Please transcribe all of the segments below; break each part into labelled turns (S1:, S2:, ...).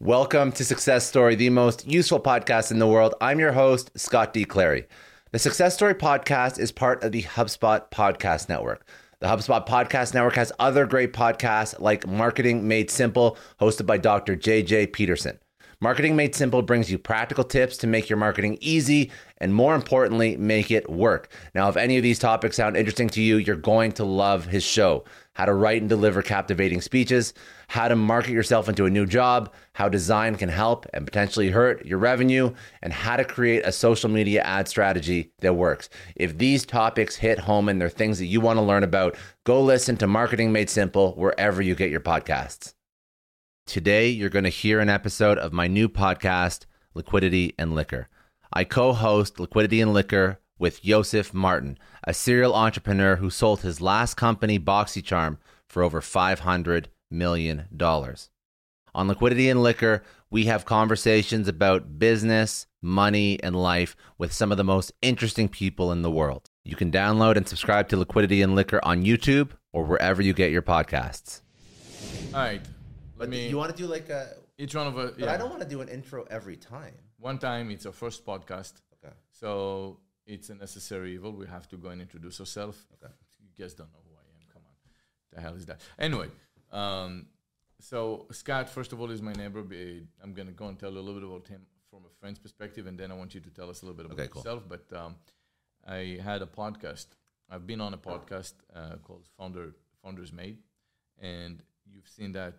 S1: Welcome to Success Story, the most useful podcast in the world. I'm your host, Scott D. Clary. The Success Story podcast is part of the HubSpot Podcast Network. The HubSpot Podcast Network has other great podcasts like Marketing Made Simple, hosted by Dr. JJ Peterson. Marketing Made Simple brings you practical tips to make your marketing easy and, more importantly, make it work. Now, if any of these topics sound interesting to you, you're going to love his show how to write and deliver captivating speeches, how to market yourself into a new job, how design can help and potentially hurt your revenue, and how to create a social media ad strategy that works. If these topics hit home and they're things that you want to learn about, go listen to Marketing Made Simple wherever you get your podcasts. Today, you're going to hear an episode of my new podcast, Liquidity and Liquor. I co host Liquidity and Liquor with Yosef Martin, a serial entrepreneur who sold his last company, BoxyCharm, for over $500 million. On Liquidity and Liquor, we have conversations about business, money, and life with some of the most interesting people in the world. You can download and subscribe to Liquidity and Liquor on YouTube or wherever you get your podcasts.
S2: All right.
S1: But
S2: Let me.
S1: you want to do like a.
S2: each one of us.
S1: But I don't want to do an intro every time.
S2: One time, it's our first podcast,
S1: Okay.
S2: so it's a necessary evil. We have to go and introduce ourselves.
S1: Okay.
S2: You guys don't know who I am. Come on. The hell is that? Anyway, um, so Scott, first of all, is my neighbor. I'm gonna go and tell you a little bit about him from a friend's perspective, and then I want you to tell us a little bit about
S1: Okay, cool.
S2: yourself. But um, I had a podcast. I've been on a podcast uh, called Founder Founders Made, and you've seen that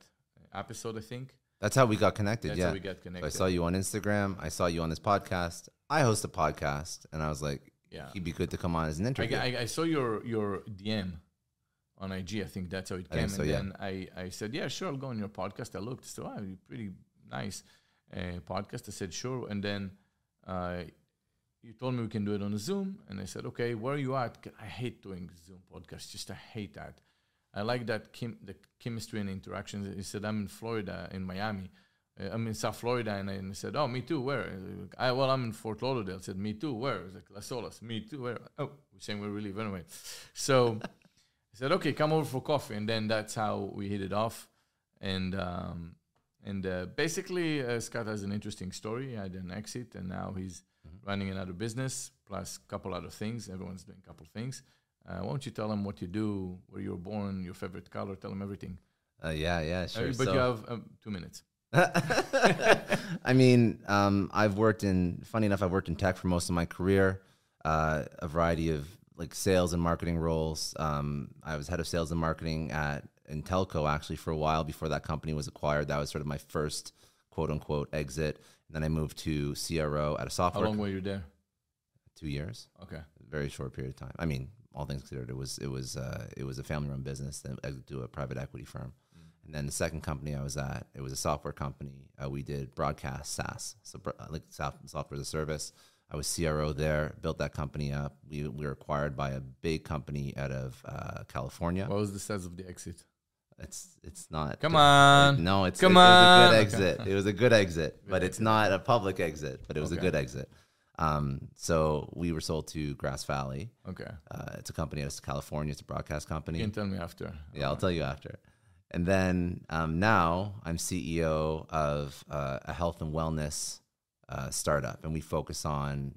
S2: episode, I think.
S1: That's how we got connected.
S2: That's
S1: yeah.
S2: how we got
S1: So. I saw you on Instagram. I saw you on this podcast. I host a podcast, and I was like,
S2: Yeah.
S1: he'd be good to come on as an
S2: I,
S1: interview.
S2: I, I saw your your DM on IG. I think that's how it came.
S1: think so,
S2: and
S1: yeah.
S2: then I, I said, yeah, sure, I'll go on your podcast. I looked, so oh, pretty nice uh, podcast. I said, sure. And then uh, you told me we can do it on Zoom. And I said, okay, where are you at? I hate doing Zoom podcasts. Just I hate that. I like that chem- the chemistry and interactions. He said, I'm in Florida, in Miami. Uh, I'm in South Florida. And I, and I said, oh, me too. Where? I, well, I'm in Fort Lauderdale. I said, me too. Where? Was like, Las Olas. Me too. Where? Oh, we're saying where we live anyway. So I said, okay, come over for coffee. And then that's how we hit it off. And um, and uh, basically, uh, Scott has an interesting story. He had an exit, and now he's running another business, plus a couple other things. Everyone's doing a couple things. Uh, why don't you tell them what you do, where you were born, your favorite color? Tell them everything.
S1: uh, yeah, yeah,
S2: Uh,
S1: sure.
S2: but
S1: So-
S2: you have um, two minutes.
S1: I mean, um, I've worked in. Funny enough, I've worked in tech for most of my career. Uh, a variety of like sales and marketing roles. Um, I was head of sales and marketing at Intelco actually for a while before that company was acquired. That was sort of my first quote unquote exit. And then I moved to CRO at a software.
S2: How long were you there?
S1: Two years.
S2: Okay.
S1: very short period of time. I mean, all things considered, it was it was uh, it was a family run business then exit to a private equity firm. And then the second company I was at, it was a software company. Uh, we did broadcast SaaS, so uh, like software as a service. I was CRO there, built that company up. We, we were acquired by a big company out of uh, California.
S2: What was the size of the exit?
S1: It's it's not.
S2: Come on.
S1: No, it's
S2: Come
S1: it,
S2: on.
S1: It was a good
S2: Okay.
S1: exit. It was a good exit, but it's not a public exit. But it was a good exit. Um, so we were sold to Grass Valley.
S2: Okay.
S1: Uh, it's a company out of California. It's a broadcast company.
S2: You can tell me after.
S1: Yeah, I'll tell you after. And then um, now I'm CEO of uh, a health and wellness uh, startup, and we focus on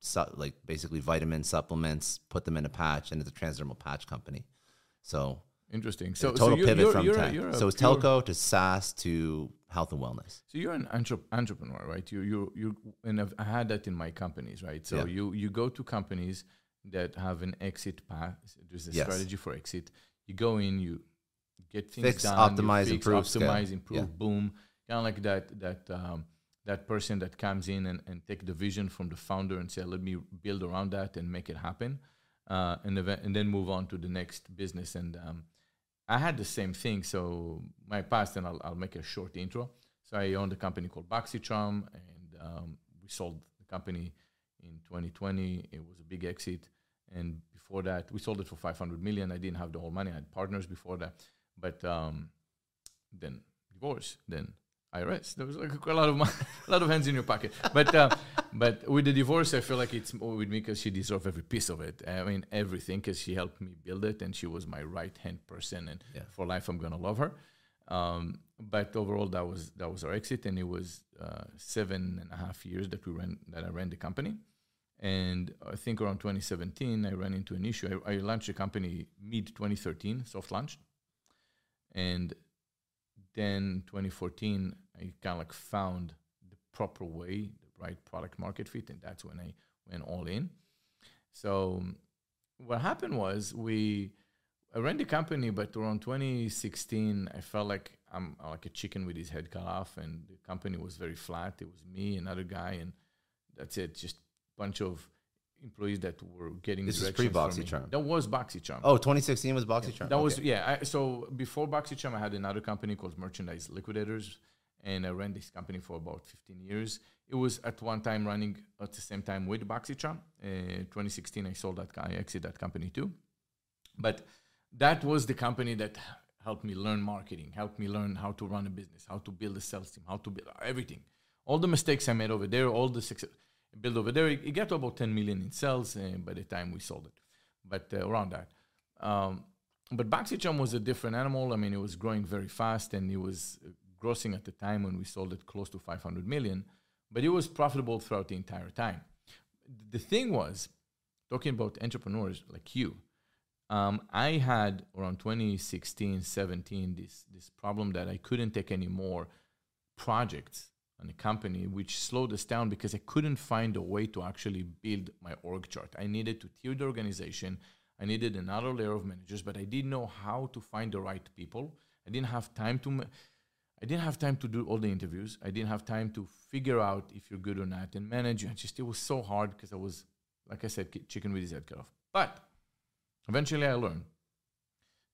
S1: su- like basically vitamin supplements, put them in a patch, and it's a transdermal patch company. So
S2: Interesting. So,
S1: a total
S2: so you're,
S1: pivot
S2: you're,
S1: from
S2: you're,
S1: tech.
S2: A
S1: so it's
S2: pure-
S1: telco to SaaS to health and wellness.
S2: So you're an entre- entrepreneur, right? You you you and I've, I had that in my companies, right? So
S1: Yeah.
S2: you you go to companies that have an exit path. There's a
S1: Yes.
S2: strategy for exit. You go in, you get things
S1: Fix,
S2: done,
S1: optimize,
S2: fix,
S1: improve, scale.
S2: optimize, improve,
S1: Yeah.
S2: boom. Kind of like that that um, that person that comes in and, and take the vision from the founder and say, let me build around that and make it happen, uh, and then and then move on to the next business. And um, I had the same thing. So my past, and I'll, I'll make a short intro. So I owned a company called BoxyCharm, and um, we sold the company in 2020. It was a big exit, and before that, we sold it for 500 million. I didn't have the whole money. I had partners before that, but um, then divorce, then IRS. There was like a lot of a lot of hands in your pocket. But uh, but with the divorce, I feel like it's more with me because she deserved every piece of it. I mean everything because she helped me build it, and she was my right hand person, and
S1: Yeah.
S2: for life I'm gonna love her. Um, but overall, that was that was our exit, and it was uh, seven and a half years that we ran that I ran the company. And I think around 2017, I ran into an issue. I, I launched the company mid 2013, soft launch, and then 2014, I kind of like found the proper way, the right product market fit, and that's when I went all in. So what happened was we I ran the company, but around 2016, I felt like I'm like a chicken with his head cut off, and the company was very flat. It was me, another guy, and that's it. Just a bunch of employees that were getting
S1: This is
S2: me.
S1: pre-BoxyCharm.
S2: That was BoxyCharm.
S1: Oh, 2016 was BoxyCharm.
S2: That was yeah. I, so before BoxyCharm, I had another company called Merchandise Liquidators, and I ran this company for about 15 years. It was at one time running at the same time with BoxyCharm. Uh, 2016, I sold that. I exited that company too. But that was the company that helped me learn marketing, helped me learn how to run a business, how to build a sales team, how to build everything. All the mistakes I made over there, all the success build over there, it, got to about 10 million in sales uh, by the time we sold it. But uh, around that. Um, but BoxyCharm was a different animal. I mean, it was growing very fast and it was grossing at the time when we sold it close to 500 million, but it was profitable throughout the entire time. The thing was, talking about entrepreneurs like you, um, I had around 2016, 17 this this problem that I couldn't take any more projects on the company, which slowed us down because I couldn't find a way to actually build my org chart. I needed to tier the organization. I needed another layer of managers, but I didn't know how to find the right people. I didn't have time to. ma- I didn't have time to do all the interviews. I didn't have time to figure out if you're good or not and manage. And just it was so hard because I was, like I said, chicken with his head cut off. But eventually, I learned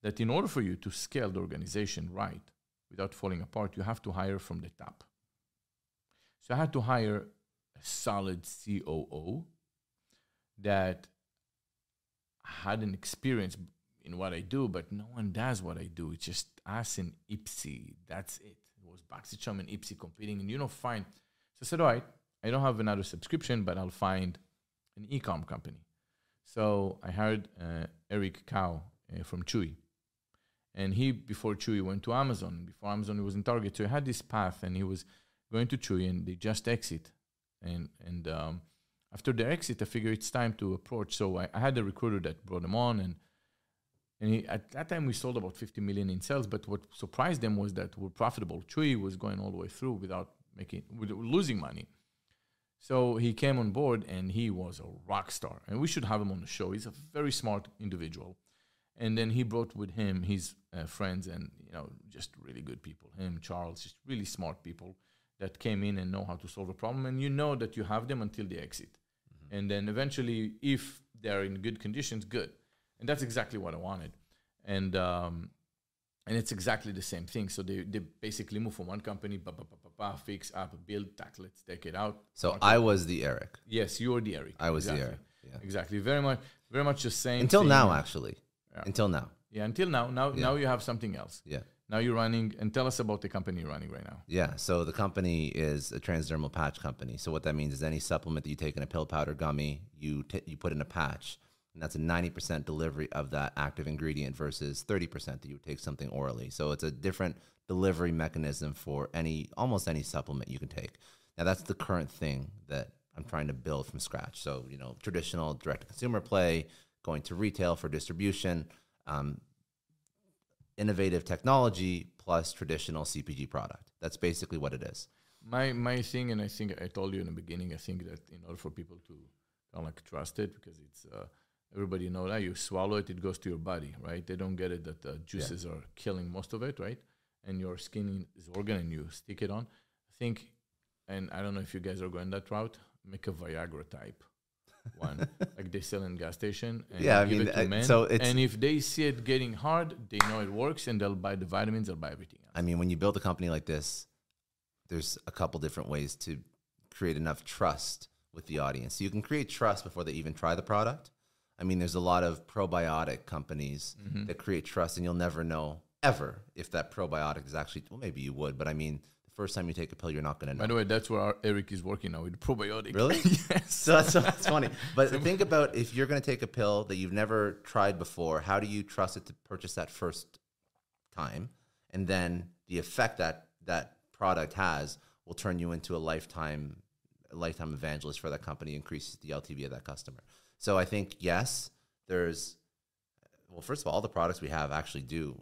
S2: that in order for you to scale the organization right without falling apart, you have to hire from the top. So I had to hire a solid COO that had an experience in what I do, but no one does what I do. It's just us and Ipsy. That's it. It was BoxyCharm and Ipsy competing, and you don't find. So I said, all right, I don't have another subscription, but I'll find an e-com company. So I hired uh, Eric Cow uh, from Chewy. And he, before Chewy, went to Amazon. Before Amazon, he was in Target. So he had this path, and he was going to Chewy, and they just exit. And and um, after their exit, I figured it's time to approach. So I, I had a recruiter that brought them on, and and he, at that time we sold about 50 million in sales. But what surprised them was that we're profitable. Chewy was going all the way through without making with losing money. So he came on board, and he was a rock star. And we should have him on the show. He's a very smart individual. And then he brought with him his uh, friends and you know just really good people. Him, Charles, just really smart people that came in and know how to solve a problem. And you know that you have them until they exit. And then eventually, if they're in good conditions, good. And that's exactly what I wanted. And um, and it's exactly the same thing. So they, they basically move from one company, ba, ba, ba, ba, ba, fix up, build, tack, let's take it out.
S1: So. I was the Eric.
S2: yes, you're the Eric.
S1: I was
S2: exactly.
S1: the Eric. Yeah.
S2: Exactly. Very much, very much the same.
S1: Until
S2: thing.
S1: now, actually.
S2: Yeah.
S1: Until now.
S2: Yeah, until now. Now,
S1: Yeah.
S2: now you have something else.
S1: Yeah.
S2: Now you're running, and tell us about the company you're running right now.
S1: Yeah. So the company is a transdermal patch company. So what that means is any supplement that you take in a pill, powder, gummy, you t- you put in a patch, and that's a ninety percent delivery of that active ingredient versus thirty percent that you would take something orally. So it's a different delivery mechanism for any almost any supplement you can take. Now that's the current thing that I'm trying to build from scratch. So you know, traditional direct to consumer play, going to retail for distribution. Um, innovative technology plus traditional CPG product. That's basically what it is.
S2: My my thing, and I think I told you in the beginning. I think that in order for people to kind of like trust it, because it's uh, everybody know that you swallow it, it goes to your body, right? They don't get it that the juices are killing most of it, right? And your skin is organ, and you stick it on. I think, and I don't know if you guys are going that route. Make a Viagra type one, like they sell in gas station. And
S1: Yeah, I mean,
S2: it to
S1: uh, so it's-
S2: and if they see it getting hard, they know it works, and they'll buy the vitamins, they'll buy everything else.
S1: I mean, when you build a company like this, there's a couple different ways to create enough trust with the audience. So you can create trust before they even try the product. I mean, there's a lot of probiotic companies
S2: Mm-hmm.
S1: that create trust, and you'll never know ever if that probiotic is actually. Well, maybe you would, but I mean, the first time you take a pill, you're not going to know.
S2: By the way, that's where our Eric is working now with probiotic.
S1: Really?
S2: yes.
S1: So that's, that's funny. But think about if you're going to take a pill that you've never tried before, how do you trust it to purchase that first time? And then the effect that that product has will turn you into a lifetime a lifetime evangelist for that company, increases the LTV of that customer. So I think yes, there's well, first of all, all the products we have actually do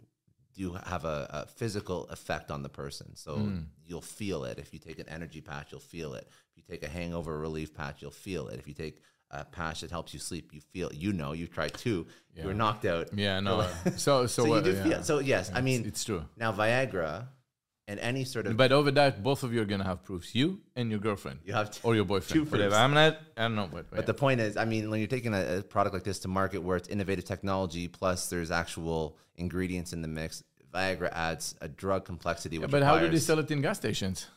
S1: do have a, a physical effect on the person. So hmm. you'll feel it. If you take an energy patch, you'll feel it. If you take a hangover relief patch, you'll feel it. If you take a patch that helps you sleep, you feel. You know, you've tried two. You were knocked out.
S2: Yeah, no. so, so,
S1: So you
S2: what-
S1: do
S2: yeah.
S1: feel. So yes, I mean,
S2: it's true.
S1: now Viagra and any sort of
S2: But over that, both of you are gonna have proofs. You and your girlfriend,
S1: you have
S2: or your boyfriend,
S1: Two
S2: whatever.
S1: proofs.
S2: I'm not. I don't know, but,
S1: But the point is, I mean, when you're taking a, a product like this to market where it's innovative technology plus there's actual ingredients in the mix, Viagra adds a drug complexity. Which
S2: but how do they sell it in gas stations?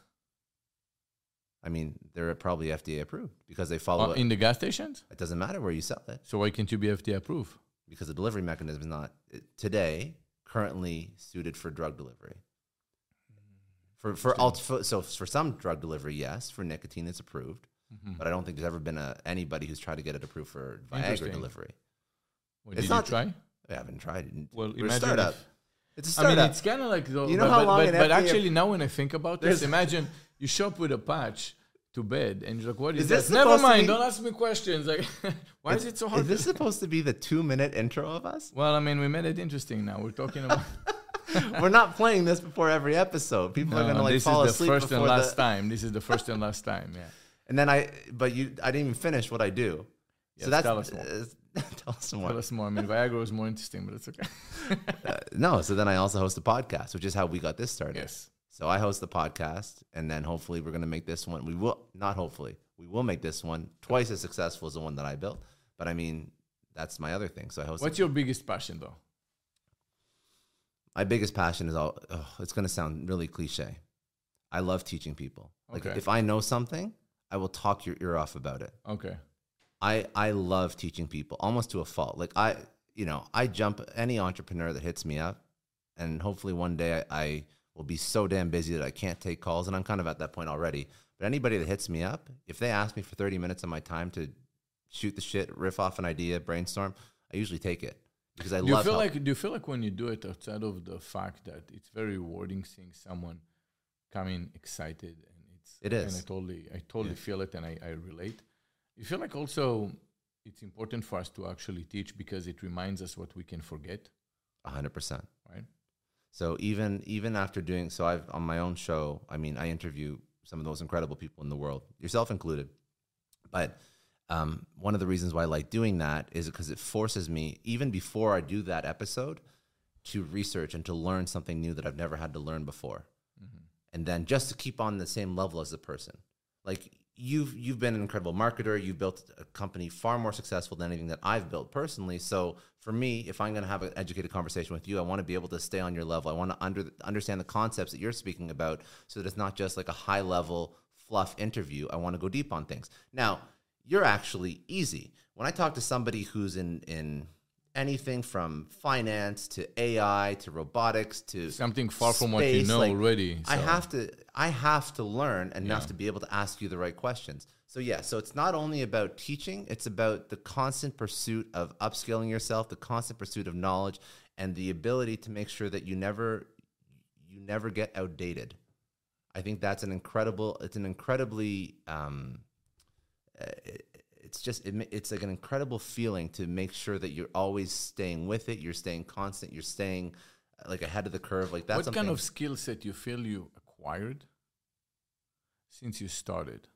S1: I mean, they're probably FDA approved because they follow
S2: Uh, in the gas stations?
S1: It doesn't matter where you sell it
S2: So why can't you be FDA approved?
S1: because the delivery mechanism is not today currently suited for drug delivery. For for, alt, for so for some drug delivery, yes, for nicotine it's approved, mm-hmm. but I don't think there's ever been a, anybody who's tried to get it approved for Viagra delivery.
S2: Well,
S1: It's
S2: did
S1: not-
S2: you try?
S1: I haven't tried it.
S2: Well,
S1: We're a
S2: imagine
S1: startup. It's a
S2: I mean, it's kind of like the,
S1: You know
S2: but,
S1: how long
S2: but, but actually, now when I think about this, imagine you show up with a patch to bed, and you're like, "What is,
S1: Is this
S2: this?" Never mind.
S1: be-
S2: Don't ask me questions. Like, why is it so hard?
S1: Is this supposed to be the two minute intro of us?
S2: well, I mean, we made it interesting. Now we're talking about.
S1: We're not playing this before every episode. People are gonna like fall asleep.
S2: this is the first and last
S1: the.
S2: time. This is the first and last time. Yeah.
S1: And then I, but you, I didn't even finish what I do.
S2: Yes,
S1: so that's
S2: tell us more.
S1: uh, tell us more.
S2: Tell us more. I mean, Viagra was more interesting, but it's okay.
S1: Uh, no, so then I also host a podcast, which is how we got this started.
S2: yes.
S1: So I host the podcast, and then hopefully we're going to make this one. We will not hopefully we will make this one twice as successful as the one that I built. But I mean, that's my other thing. So I host.
S2: What's your biggest passion, though?
S1: My biggest passion is all. Oh, it's going to sound really cliche. I love teaching people. Like
S2: Okay.
S1: if I know something, I will talk your ear off about it.
S2: Okay.
S1: I I love teaching people almost to a fault. Like I, you know, I jump any entrepreneur that hits me up, and hopefully one day I, I will be so damn busy that I can't take calls, and I'm kind of at that point already. But anybody that hits me up, if they ask me for 30 minutes of my time to shoot the shit, riff off an idea, brainstorm, I usually take it because I
S2: Do you feel
S1: help-
S2: like do you feel like when you do it outside of the fact that it's very rewarding seeing someone coming excited and it's
S1: it is. and.
S2: I totally I totally feel it and I, I relate. You feel like also it's important for us to actually teach because it reminds us what we can forget,
S1: 100%.
S2: right?
S1: So even even after doing so, I've on my own show. I mean, I interview some of the most incredible people in the world, yourself included. But um, one of the reasons why I like doing that is because it forces me, even before I do that episode, to research and to learn something new that I've never had to learn before, and then just to keep on the same level as the person. Like you've you've been an incredible marketer. You've built a company far more successful than anything that I've built personally. So for me, if I'm going to have an educated conversation with you, I want to be able to stay on your level. I want to under, understand the concepts that you're speaking about, so that it's not just like a high level fluff interview. I want to go deep on things. Now, you're actually easy. When I talk to somebody who's in in anything from finance to AI to robotics to
S2: Something far from what you know
S1: like,
S2: already.
S1: I have to I have to learn enough
S2: Yeah.
S1: to be able to ask you the right questions. So yeah, so it's not only about teaching, it's about the constant pursuit of upskilling yourself, the constant pursuit of knowledge and the ability to make sure that you never you never get outdated. I think that's an incredible it's an incredibly um it- it's just it, it's like an incredible feeling to make sure that you're always staying with it, you're staying constant, you're staying uh, like ahead of the curve. Like that's
S2: what kind of skill set you feel you acquired since you started?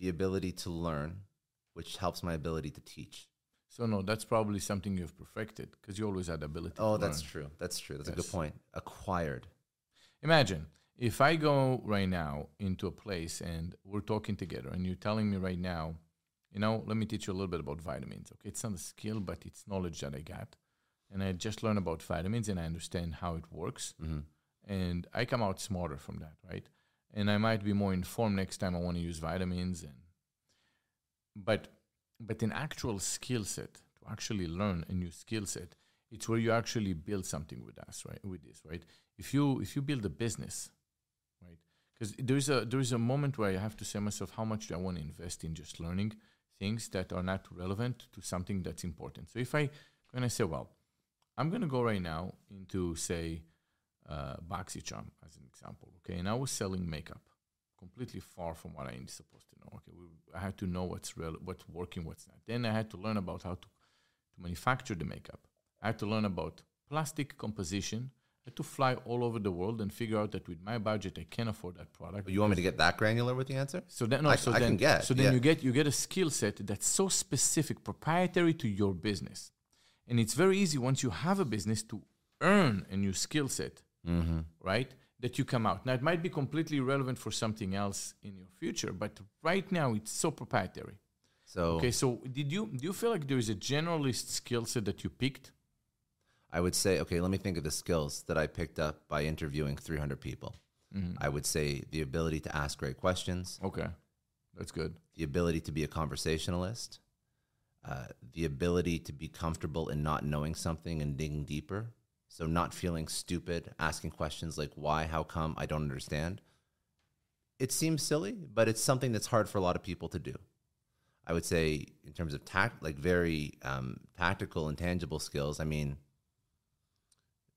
S1: the ability to learn, which helps my ability to teach.
S2: So no, that's probably something you've perfected because you always had the ability.
S1: Oh, that's true. That's true. That's a good point. Acquired.
S2: Imagine if I go right now into a place and we're talking together, and you're telling me right now, you know, let me teach you a little bit about vitamins. Okay, it's not a skill, but it's knowledge that I got, and I just learned about vitamins and I understand how it works,
S1: hmm
S2: and I come out smarter from that, right? And I might be more informed next time I want to use vitamins, and but but an actual skill set to actually learn a new skill set, it's where you actually build something with us, right? With this, right? If you if you build a business, Because there's a there's a moment where I have to say myself, how much do I want to invest in just learning things that are not relevant to something that's important? So if I when I say, well, I'm gonna go right now into say uh, BoxyCharm as an example, okay, and I was selling makeup, completely far from what I'm supposed to know. Okay, we, I had to know what's real, what's working, what's not. Then I had to learn about how to to manufacture the makeup. I had to learn about plastic composition. I had to fly all over the world and figure out that with my budget I can afford that product.
S1: You want me to get that granular with the answer?
S2: So then, no,
S1: I-
S2: so
S1: I
S2: then,
S1: can get,
S2: so then
S1: yeah.
S2: you get you get a skill set that's so specific, proprietary to your business, and it's very easy once you have a business to earn a new skill set,
S1: Mm-hmm.
S2: right? That you come out. Now it might be completely relevant for something else in your future, but right now it's so proprietary.
S1: So
S2: Okay, so did you do you feel like there is a generalist skill set that you picked?
S1: I would say, okay, let me think of the skills that I picked up by interviewing 300 people. I would say the ability to ask great questions,
S2: Okay, that's good.
S1: the ability to be a conversationalist, uh, the ability to be comfortable in not knowing something and digging deeper. So, not feeling stupid, asking questions like why, how come, I don't understand. It seems silly, but it's something that's hard for a lot of people to do. I would say, in terms of tact, like very um, tactical and tangible skills, I mean,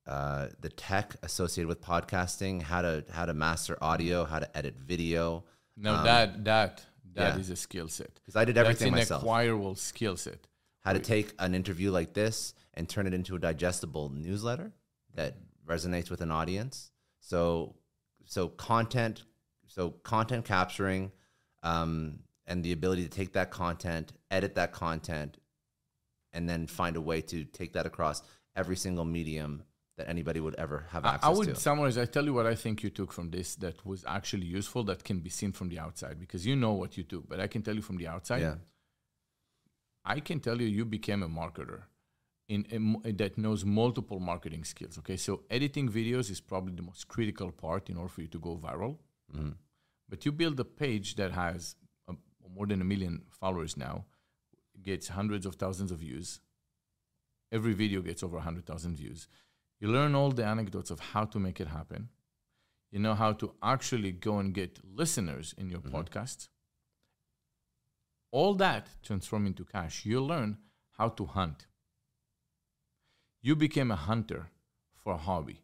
S1: uh, the tech associated with podcasting, how to how to master audio, how to edit video.
S2: No,
S1: Um,
S2: that that that is
S1: yeah.
S2: a skill set.
S1: Because I did everything
S2: that's an
S1: myself.
S2: acquirable skill set.
S1: how to take an interview like this and turn it into a digestible newsletter that resonates with an audience. So, so content, so content capturing, um, and the ability to take that content, edit that content, and then find a way to take that across every single medium that anybody would ever have access
S2: I would
S1: to.
S2: summarize. I tell you what I think you took from this that was actually useful that can be seen from the outside because you know what you took, but I can tell you from the outside.
S1: yeah,
S2: I can tell you you became a marketer in a that knows multiple marketing skills. Okay, so editing videos is probably the most critical part in order for you to go viral.
S1: Mhm.
S2: But you build a page that has um more than a million followers now, gets hundreds of thousands of views. Every video gets over 100,000 views. You learn all the anecdotes of how to make it happen. You know how to actually go and get listeners in your mm-hmm. podcast. All that transform into cash. You learn how to hunt. You became a hunter for a hobby.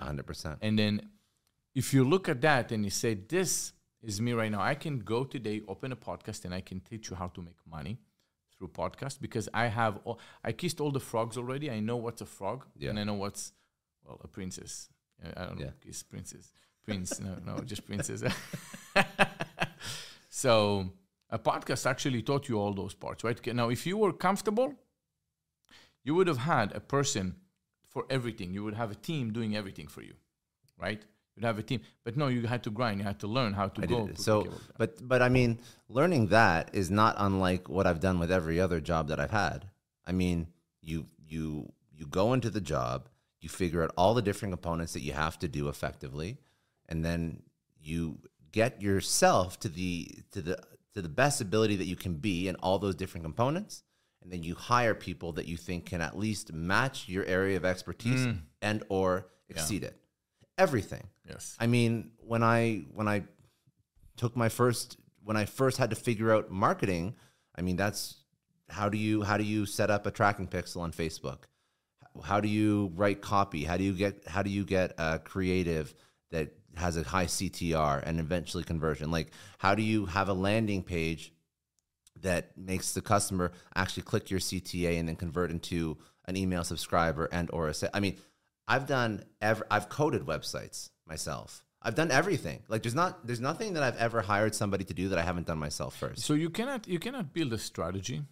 S1: hundred percent.
S2: And then if you look at that and you say, This is me right now, I can go today, open a podcast, and I can teach you how to make money through podcast because I have all, I kissed all the frogs already. I know what's a frog
S1: Yeah.
S2: and I know what's well a princess. I- don't know,
S1: Yeah.
S2: kiss princess. Prince, no, no, just princess. so a podcast actually taught you all those parts, right? Now, if you were comfortable, you would have had a person for everything. You would have a team doing everything for you, right? You'd have a team, but no, you had to grind. You had to learn how to
S1: I
S2: go.
S1: So,
S2: the cable down.
S1: but but I mean, learning that is not unlike what I've done with every other job that I've had. I mean, you you you go into the job, you figure out all the different components that you have to do effectively, and then you get yourself to the to the to the best ability that you can be in all those different components and then you hire people that you think can at least match your area of expertise mm. and or exceed it everything
S2: yes,
S1: I mean, when I when I took my first when I first had to figure out marketing, I mean that's how do you how do you set up a tracking pixel on Facebook? How do you write copy? How do you get how do you get a creative that has a high CTR and eventually conversion? Like how do you have a landing page that makes the customer actually click your CTA and then convert into an email subscriber and or a sa- I mean, I've done ever I've coded websites myself. I've done everything. Like there's not there's nothing that I've ever hired somebody to do that I haven't done myself first.
S2: So you cannot you cannot build a strategy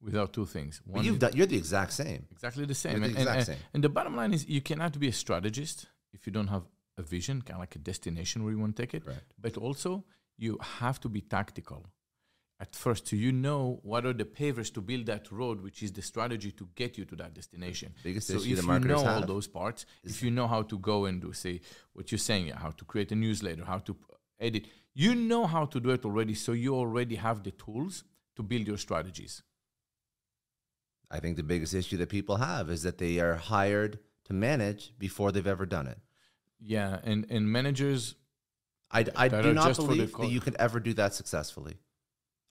S2: without two things. One
S1: you've done, you're the exact same.
S2: exactly the same.
S1: You're the
S2: and, and-
S1: exact
S2: and-
S1: same.
S2: and the bottom line is you cannot be a strategist if you don't have a vision, kind of like a destination where you want to take it.
S1: Correct.
S2: But also you have to be tactical at first, so you know what are the pavers to build that road, which is the strategy to get you to that destination.
S1: Biggest
S2: so
S1: issue
S2: if
S1: the
S2: you know all those parts, if you know how to go and do say what you're saying, how to create a newsletter, how to edit, you know how to do it already. So you already have the tools to build your strategies.
S1: I think the biggest issue that people have is that they are hired to manage before they've ever done it.
S2: Yeah, and and managers
S1: I, I do not believe that you could ever do that successfully.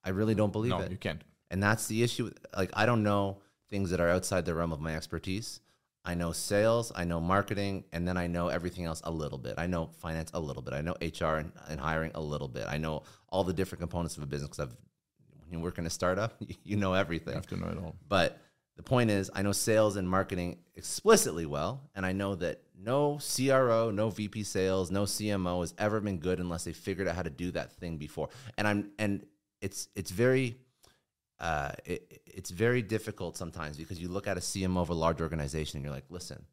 S1: I really don't believe
S2: no,
S1: it.
S2: you can't.
S1: And that's the issue. Like, I don't know things that are outside the realm of my expertise. I know sales, I know marketing, and then I know everything else a little bit. I know finance a little bit. I know HR and, and hiring a little bit. I know all the different components of a business because I've when you work in a startup, you know everything.
S2: You have to know it all.
S1: But the point is, I know sales and marketing explicitly well, and I know that no CRO, no VP sales, no CMO has ever been good unless they figured out how to do that thing before. And I'm and it's it's very uh, it, it's very difficult sometimes because you look at a CMO of a large organization and you're like, listen,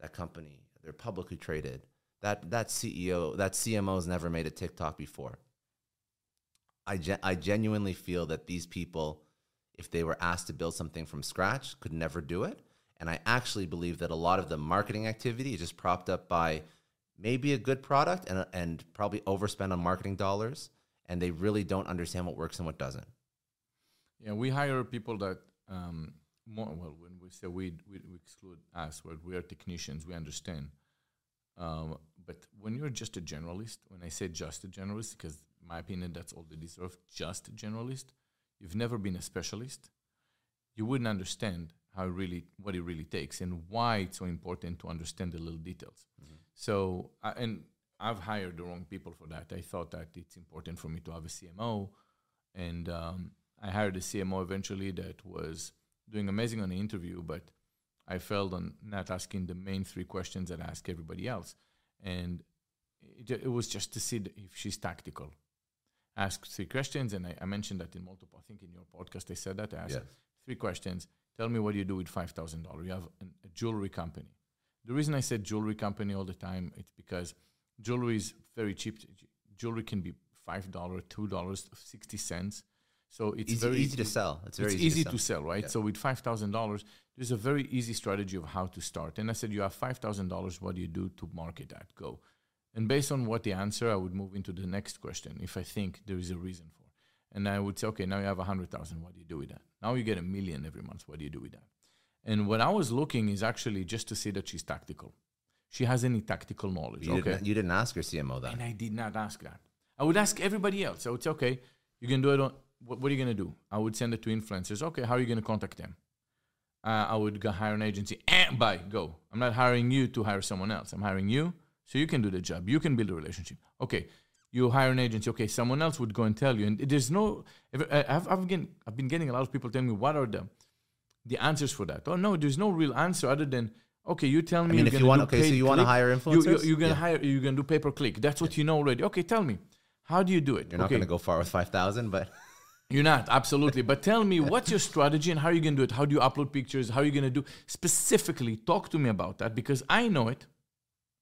S1: that company, they're publicly traded. That that CEO, that CMO has never made a TikTok before. I gen- I genuinely feel that these people, if they were asked to build something from scratch, could never do it. And I actually believe that a lot of the marketing activity is just propped up by maybe a good product and and probably overspend on marketing dollars, and they really don't understand what works and what doesn't.
S2: Yeah, we hire people that um, more. Well, when we say we, we, we exclude us, where we are technicians, we understand. Um, but when you're just a generalist, when I say just a generalist, because my opinion that's all they deserve, just a generalist. You've never been a specialist. You wouldn't understand how really what it really takes and why it's so important to understand the little details. So, uh, and I've hired the wrong people for that. I thought that it's important for me to have a CMO, and um, I hired a CMO eventually that was doing amazing on the interview, but I failed on not asking the main three questions that I ask everybody else, and it, it was just to see if she's tactical. Ask three questions, and I, I mentioned that in multiple. I think in your podcast I said that. I asked
S1: Yes.
S2: three questions. Tell me what you do with five thousand dollars. You have an, a jewelry company. The reason I said jewelry company all the time, it's because jewelry is very cheap. Jewelry can be five dollars, two dollars, sixty cents. So it's
S1: easy,
S2: very
S1: easy to sell. It's very
S2: it's
S1: easy,
S2: easy
S1: to
S2: to
S1: sell.
S2: sell, right?
S1: Yeah.
S2: So with five thousand dollars, there's a very easy strategy of how to start. And I said, you have five thousand dollars. What do you do to market that? Go. And based on what the answer, I would move into the next question if I think there is a reason for. And I would say, okay, now you have a hundred thousand. What do you do with that? Now you get a million every month. What do you do with that? And what I was looking is actually just to see that she's tactical. She has any tactical knowledge.
S1: You,
S2: okay.
S1: didn't, you didn't ask her CMO that.
S2: And I did not ask that. I would ask everybody else. I would say, okay, you can do it on, what, what are you going to do? I would send it to influencers. Okay, how are you going to contact them? Uh, I would go hire an agency. And bye, go. I'm not hiring you to hire someone else. I'm hiring you so you can do the job. You can build a relationship. Okay, you hire an agency. Okay, someone else would go and tell you. And there's no, I- I've, I've, been, I've been getting a lot of people telling me, what are the, the answers for that? Oh, no, there's no real answer other than, okay, you tell me
S1: I mean, if you want, okay, so you want to hire influencers?
S2: you, you're gonna
S1: Yeah.
S2: hire. You're gonna do pay per click. That's what you know already. Okay, tell me, how do you do it?
S1: You're not going to go far with five thousand, but
S2: you're not absolutely. but tell me, what's your strategy and how are you gonna do it? How do you upload pictures? How are you gonna do specifically? Talk to me about that because I know it,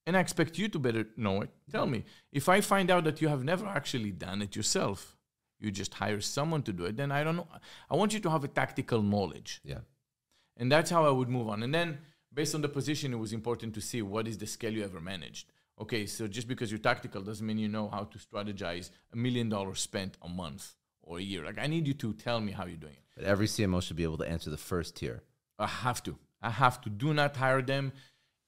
S2: and I expect you to better know it. Tell me if I find out that you have never actually done it yourself. You just hire someone to do it. Then I don't know. I want you to have a tactical knowledge.
S1: yeah.
S2: And that's how I would move on. And then based on the position, it was important to see what is the scale you ever managed. Okay, so just because you're tactical doesn't mean you know how to strategize a million dollars spent a month or a year. Like I need you to tell me how you're doing it.
S1: But every CMO should be able to answer the first tier.
S2: I have to. I have to. Do not hire them.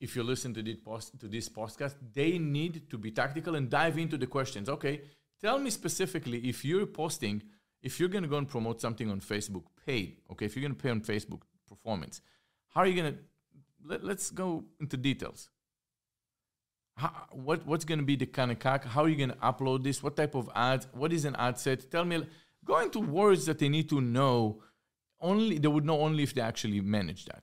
S2: If you listen to this, post, to this podcast, they need to be tactical and dive into the questions. Okay, tell me specifically if you're posting, if you're going to go and promote something on Facebook, paid. Okay, if you're going to pay on Facebook performance, how are you going to? Let, let's go into details. How, what what's going to be the kind of CAC? How are you going to upload this? What type of ads? What is an ad set? Tell me. Go into words that they need to know only they would know only if they actually manage that.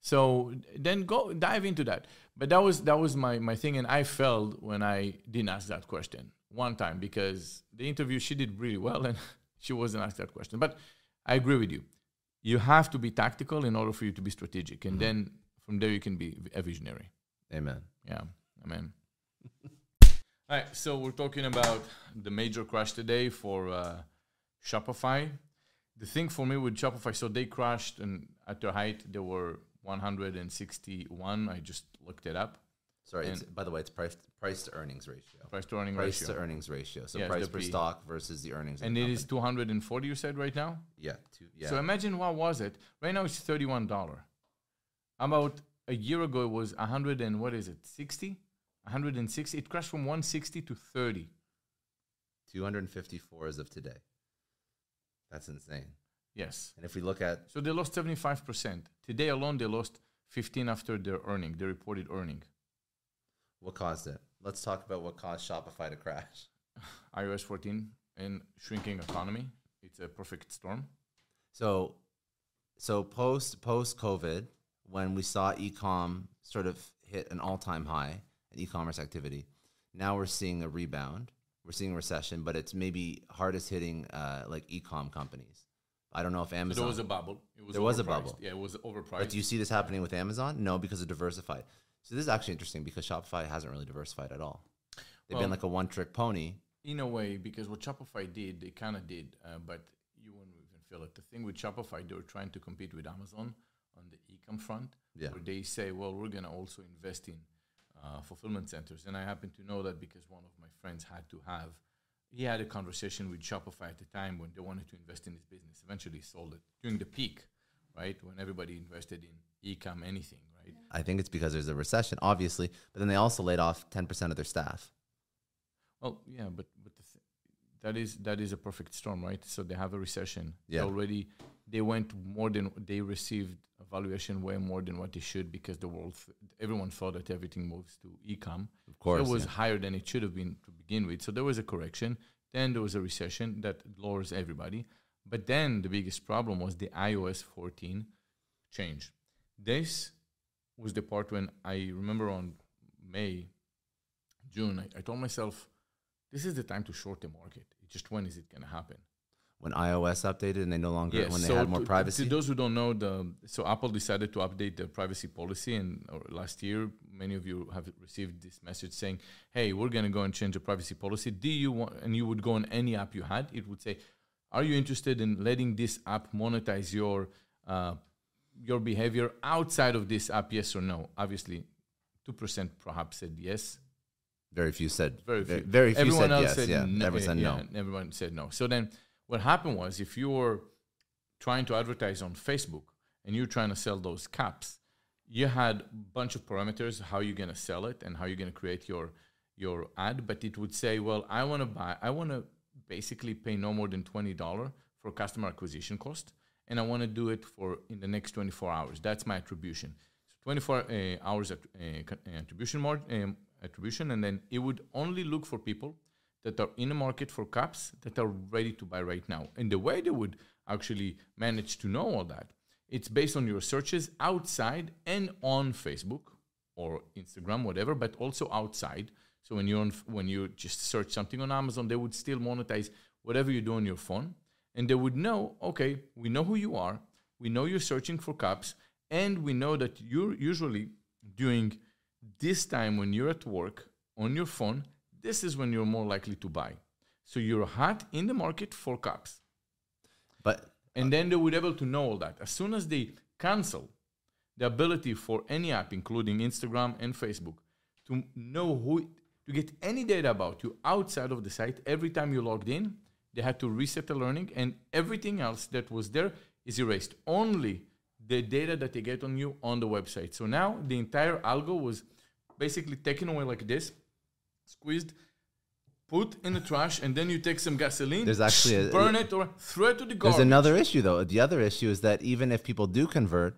S2: So then go dive into that. But that was that was my my thing, and I failed when I didn't ask that question one time because the interview she did really well and she wasn't asked that question. But I agree with you. You have to be tactical in order for you to be strategic, and then from there you can be a visionary.
S1: Amen.
S2: Yeah, amen. All right, so we're talking about the major crash today for uh, Shopify. The thing for me with Shopify, so they crashed, and at their height, they were 161. I just looked it up.
S1: Sorry. It's, by the way, it's price price to earnings ratio.
S2: Price to earning
S1: Price
S2: ratio.
S1: Price to earnings ratio. So
S2: Yes,
S1: price per
S2: P.
S1: stock versus the earnings.
S2: and
S1: the
S2: it is
S1: company.
S2: 240, you said right now?
S1: yeah. Two, yeah.
S2: So imagine what was it? Right now it's $31. About a year ago, it was 100 and what is it, 60? 160. It crashed from 160 to 30.
S1: 254 as of today. That's insane.
S2: Yes.
S1: And if we look at
S2: So they lost 75%. Today alone, they lost 15 after their earning, their reported earning.
S1: What caused it, let's talk about what caused Shopify to crash.
S2: iOS 14 and shrinking economy. It's a perfect storm.
S1: So, so post post COVID, when we saw ecom sort of hit an all time high in e-commerce activity, now we're seeing a rebound. We're seeing a recession, but it's maybe hardest hitting uh, like ecom companies. I don't know if
S2: So
S1: Amazon.
S2: there was a bubble. It was
S1: There was a bubble.
S2: Yeah, it was overpriced.
S1: but do you see this happening with Amazon? No, because of diversified. So this is actually interesting because Shopify hasn't really diversified at all. They've
S2: Well-
S1: been like a one trick pony.
S2: in a way, because what Shopify did, they kind of did, uh, but you wouldn't even feel it. The thing with Shopify, they were trying to compete with Amazon on the e-com front,
S1: Yeah.
S2: where they say, well, we're going to also invest in uh, fulfillment centers. And I happen to know that because one of my friends had to have, he had a conversation with Shopify at the time when they wanted to invest in his business. Eventually, he sold it during the peak, right? When everybody invested in e-com anything, right?
S1: I think it's because there's a recession, obviously, but then they also laid off 10% of their staff.
S2: Well, yeah, but but the th- that is that is a perfect storm, right? So they have a recession. They
S1: Yeah.
S2: already they went more than they received a valuation way more than what they should because the world th- everyone thought that everything moves to e-com.
S1: Of course.
S2: so it was
S1: yeah.
S2: higher than it should have been to begin with. So there was a correction. Then there was a recession that lowers everybody. But then the biggest problem was the iOS 14 change. This was the part when I remember on May, June, I, I told myself, this is the time to short the market. It's just when is it going to happen?
S1: when iOS updated and they no longer when they had more
S2: to-
S1: privacy.
S2: To those who don't know, the so Apple decided to update their privacy policy, and or last year, many of you have received this message saying, "Hey, we're going to go and change the privacy policy. Do you want?" And you would go on any app you had, it would say, "Are you interested in letting this app monetize your uh, your behavior outside of this app? Yes or no?" Obviously, two percent perhaps said yes.
S1: very few said
S2: Very
S1: very,
S2: few.
S1: very few
S2: everyone
S1: said
S2: else
S1: yes.
S2: said
S1: yeah,
S2: no.
S1: everyone said
S2: yeah,
S1: no.
S2: Everyone said no. So then, what happened was, if you were trying to advertise on Facebook and you're trying to sell those caps, you had a bunch of parameters how you're gonna sell it and how you're gonna create your your ad. But it would say, well, I want to buy, I want to basically pay no more than twenty dollar for customer acquisition cost, and I want to do it for in the next 24 hours. That's my attribution. So 24 uh, hours uh, uh, attribution mar- um, attribution, and then it would only look for people that are in the market for caps that are ready to buy right now. And the way they would actually manage to know all that, it's based on your searches outside and on Facebook or Instagram, whatever, but also outside. So when you're when you just search something on Amazon, they would still monetize whatever you do on your phone, and they would know, okay, we know who you are, we know you're searching for cups, and we know that you're usually doing this time when you're at work on your phone. This is when you're more likely to buy. So you're hot in the market for cups.
S1: But
S2: And then they would be able to know all that. As soon as they cancel the ability for any app, including Instagram and Facebook, to know who to get any data about you outside of the site every time you logged in, they had to reset the learning and everything else that was there is erased. Only the data that they get on you on the website. So now the entire algo was basically taken away like this, squeezed, put in the trash, and then you take some gasoline,
S1: There's actually a-
S2: burn it or throw it to the garbage.
S1: there's another issue though. The other issue is that even if people do convert,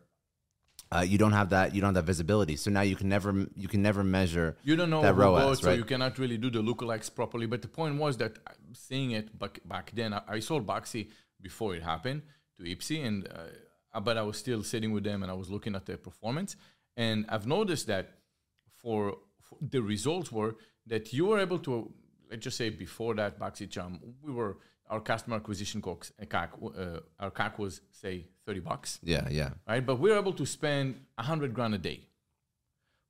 S1: uh, you don't have that you don't have that visibility. So now you can never you can never measure
S2: You don't know
S1: that ROAS,
S2: bought, so you cannot really do the lookalikes properly. But the point was that seeing it back back then, I, I sold Boxy before it happened to Ipsy, and uh, but I was still sitting with them and I was looking at their performance. And I've noticed that for, for the results were that you were able to, let's just say before that, BoxyCharm, we were, our customer acquisition cost, uh, CAC, uh, our CAC was, say, 30 bucks,
S1: Yeah, yeah.
S2: right? But we're able to spend 100 grand a day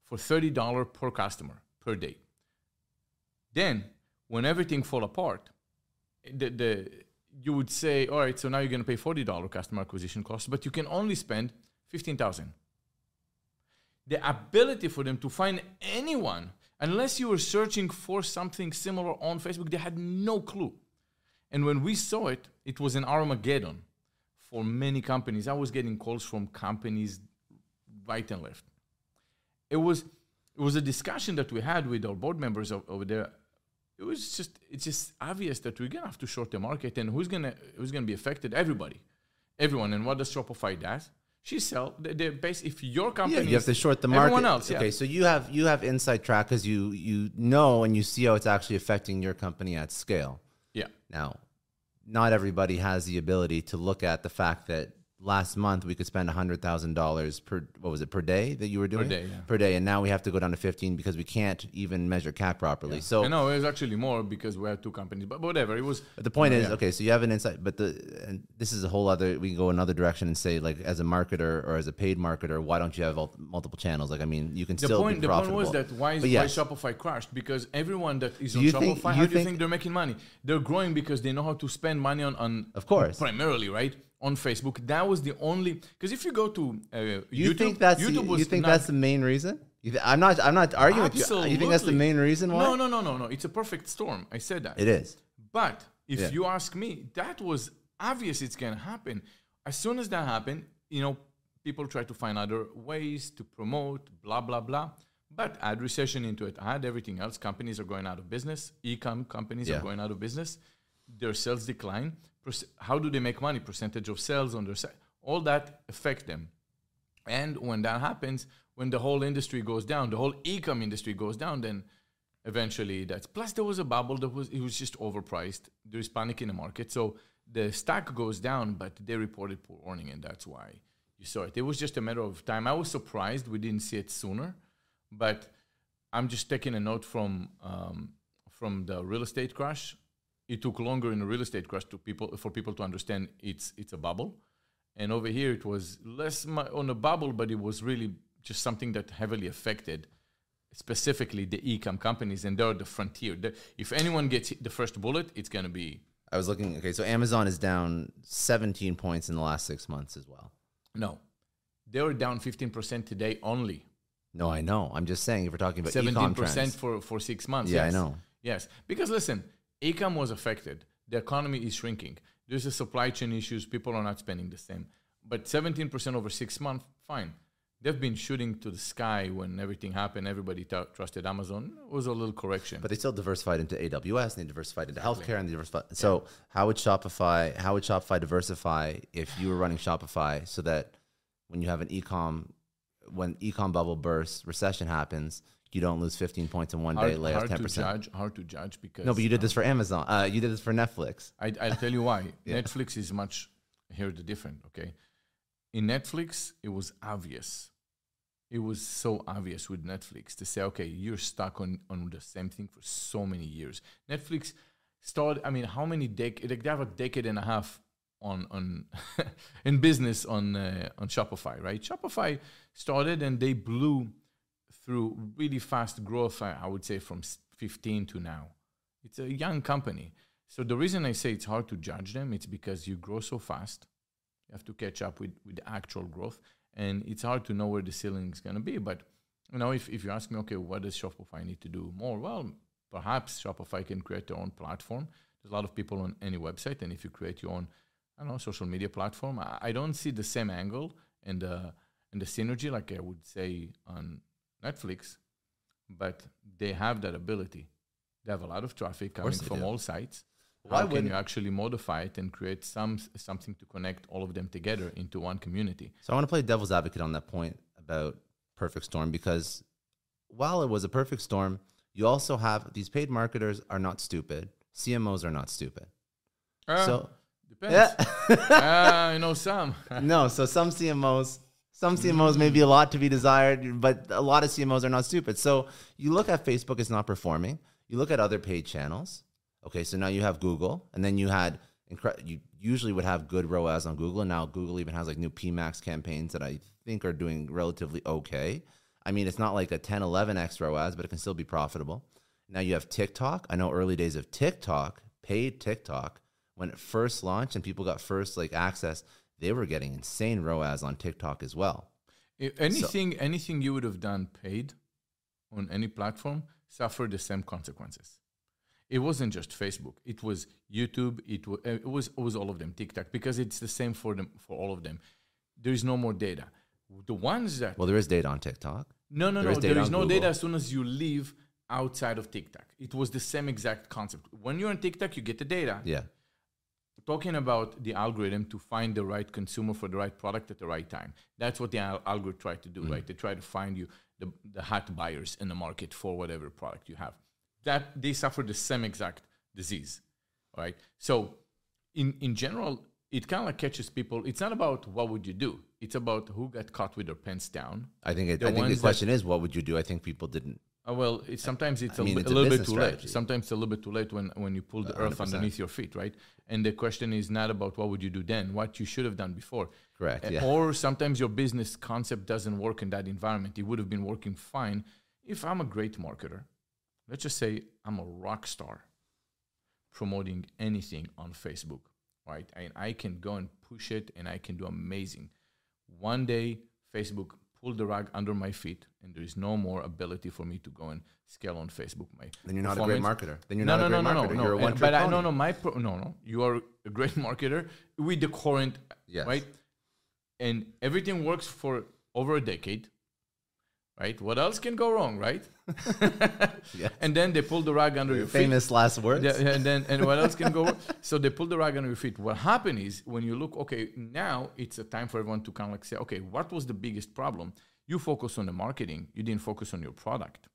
S2: for $30 per customer per day. Then, when everything fall apart, the, the you would say, all right, so now you're going to pay forty dollar customer acquisition cost, but you can only spend fifteen thousand. The ability for them to find anyone, unless you were searching for something similar on Facebook, they had no clue. And when we saw it, it was an Armageddon for many companies. I was getting calls from companies right and left. It was it was a discussion that we had with our board members over there. It was just it's just obvious that we're gonna have to short the market, and who's gonna who's gonna be affected? Everybody, everyone. And what does Shopify does? She sell the, the base. If your company,
S1: Yeah, you have to short the market.
S2: Everyone else, yeah.
S1: Okay, so you have you have inside track because you you know and you see how it's actually affecting your company at scale.
S2: yeah,
S1: Now, not everybody has the ability to look at the fact that last month we could spend hundred thousand dollars per what was it per day that you were doing per
S2: day, yeah.
S1: per day, and now we have to go down to fifteen because we can't even measure cap properly. So
S2: I know it was actually more because we had two companies, but whatever. It was
S1: But the point is,
S2: Yeah.
S1: okay, so you have an insight, but the and this is a whole other. We can go another direction and say, like, as a marketer or as a paid marketer, why don't you have multiple channels? Like, I mean, you can
S2: the
S1: still
S2: point.
S1: be
S2: The point was that why, is,
S1: But
S2: why. Shopify crashed because everyone that is on
S1: think-
S2: Shopify,
S1: you
S2: how do you
S1: think-
S2: think they're making money? They're growing because they know how to spend money on on
S1: Of course.
S2: primarily right on Facebook. That was the only because if you go to uh,
S1: you
S2: YouTube,
S1: think that's
S2: YouTube
S1: the,
S2: was
S1: you think that's the main reason? I'm not. I'm not arguing with you. You think that's the main reason why?
S2: No, no, no, no, no. It's a perfect storm. I said that.
S1: It is.
S2: But if
S1: Yeah.
S2: you ask me, that was obvious it's going to happen. As soon as that happened, you know, people try to find other ways to promote, blah, blah, blah. But add recession into it, add everything else. Companies are going out of business. E-com companies
S1: Yeah.
S2: are going out of business. Their sales decline. How do they make money? Percentage of sales on their site. All that affect them. And when that happens, when the whole industry goes down, the whole e-com industry goes down, then eventually that's plus there was a bubble that was it was just overpriced. There's panic in the market. So the stock goes down, but they reported poor earning, and that's why you saw it. It was just a matter of time. I was surprised we didn't see it sooner, but I'm just taking a note from um, from the real estate crash. It took longer in the real estate crash to people for people to understand it's it's a bubble, and over here it was less mu- on a bubble, but it was really just something that heavily affected specifically the e-com companies, and they're the frontier. The, if anyone gets hit the first bullet, it's gonna be
S1: I was looking. Okay, so Amazon is down 17 points in the last six months as well.
S2: no. They were down 15% today only.
S1: No, I know. I'm just saying if we're talking about
S2: 17% for for six months.
S1: Yeah, I know.
S2: Yes, because listen, ecom was affected. The economy is shrinking. There's a supply chain issues. People are not spending the same. But seventeen percent over six months, fine. They've been shooting to the sky when everything happened. Everybody t- trusted Amazon. It was a little correction.
S1: But they still diversified into AWS and they diversified into healthcare and they diversified. So how would Shopify how would Shopify diversify if you were running Shopify so that when you have an ecom when ecom bubble bursts, recession happens, you don't lose 15 points in one day,
S2: hard,
S1: lay off
S2: hard
S1: 10%.
S2: to judge. Hard to judge because
S1: No, but you did this for Amazon. Uh, you did this for Netflix.
S2: I, I'll tell you why.
S1: Yeah.
S2: Netflix is much here the different. Okay, in Netflix it was obvious. It was so obvious with Netflix to say, okay, you're stuck on on the same thing for so many years. Netflix started. I mean, how many decades? Like they have a decade and a half on on in business on uh, on Shopify, right? Shopify started and they blew through really fast growth. I, I would say from 15 to now. It's a young company. So the reason I say it's hard to judge them, it's because you grow so fast. You have to catch up with, with actual growth. And it's hard to know where the ceiling is going to be. But, you know, if, if you ask me, okay, what does Shopify need to do more? Well, perhaps Shopify can create their own platform. There's a lot of people on any website. And if you create your own, I don't know, social media platform, I, I don't see the same angle and the, and the synergy like I would say on Netflix. But they have that ability. They have a lot of traffic coming from
S1: do.
S2: all sites.
S1: Why
S2: How can you actually modify it and create some something to connect all of them together into one community?
S1: So I want to play devil's advocate on that point about Perfect Storm because while it was a perfect storm, you also have these paid marketers are not stupid. CMOs are not stupid.
S2: Uh,
S1: so
S2: Depends. Ah, I know some.
S1: no, so some CMOs, some CMOs may be a lot to be desired, but a lot of CMOs are not stupid. So you look at Facebook it's not performing. You look at other paid channels. Okay, so now you have Google, and then you had you usually would have good ROAS on Google. And now Google even has like new PMax campaigns that I think are doing relatively okay. I mean, it's not like a 10, 11x ROAS, but it can still be profitable. Now you have TikTok. I know early days of TikTok, paid TikTok, when it first launched and people got first like access, they were getting insane ROAS on TikTok as well.
S2: Anything, anything you would have done paid on any platform suffered the same consequences. It wasn't just Facebook. It was YouTube. It was it was it was all of them. TikTok because it's the same for them for all of them. There is no more data. The ones that
S1: Well, there is data on TikTok.
S2: no no
S1: there
S2: no
S1: is
S2: there is no
S1: Google.
S2: data as soon as you leave outside of TikTok. It was the same exact concept. When you're on TikTok, you get the data.
S1: Yeah.
S2: Talking about the algorithm to find the right consumer for the right product at the right time. That's what the al- algorithm tried to do, mm. right? They try to find you the, the hot buyers in the market for whatever product you have. That they suffer the same exact disease, right? So, in in general, it kind of like catches people. It's not about what would you do. It's about who got caught with their pants down.
S1: I think it,
S2: The
S1: I think the question is, what would you do? I think people didn't.
S2: Uh, well, it's, sometimes it's
S1: I
S2: a,
S1: mean,
S2: li-
S1: it's
S2: a
S1: a
S2: little bit too
S1: strategy.
S2: late. Sometimes it's a little bit too late when, when you pull the earth
S1: 100%.
S2: underneath your feet, right? And the question is not about what would you do then, what you should have done before.
S1: Correct.
S2: Uh,
S1: Yeah.
S2: Or sometimes your business concept doesn't work in that environment. It would have been working fine if I'm a great marketer. Let's just say I'm a rock star promoting anything on Facebook, right? And I can go and push it and I can do amazing. One day, Facebook pulled the rug under my feet and there is no more ability for me to go and scale on Facebook. My
S1: Then you're not a great marketer. Then you're
S2: no,
S1: not
S2: no,
S1: a great
S2: no, no,
S1: marketer.
S2: no,
S1: You're a
S2: no.
S1: one
S2: But I, no, no, my pro, no, no. You are a great marketer with the current,
S1: Yes.
S2: right? And everything works for over a decade, right? What else can go wrong, right?
S1: Yes.
S2: And then they pull the rug under your feet.
S1: Famous last words.
S2: Yeah, and then and what else can go? wrong? So they pull the rug under your feet. What happened is when you look, okay, now it's a time for everyone to kind of like say, okay, what was the biggest problem? You focus on the marketing. You didn't focus on your product.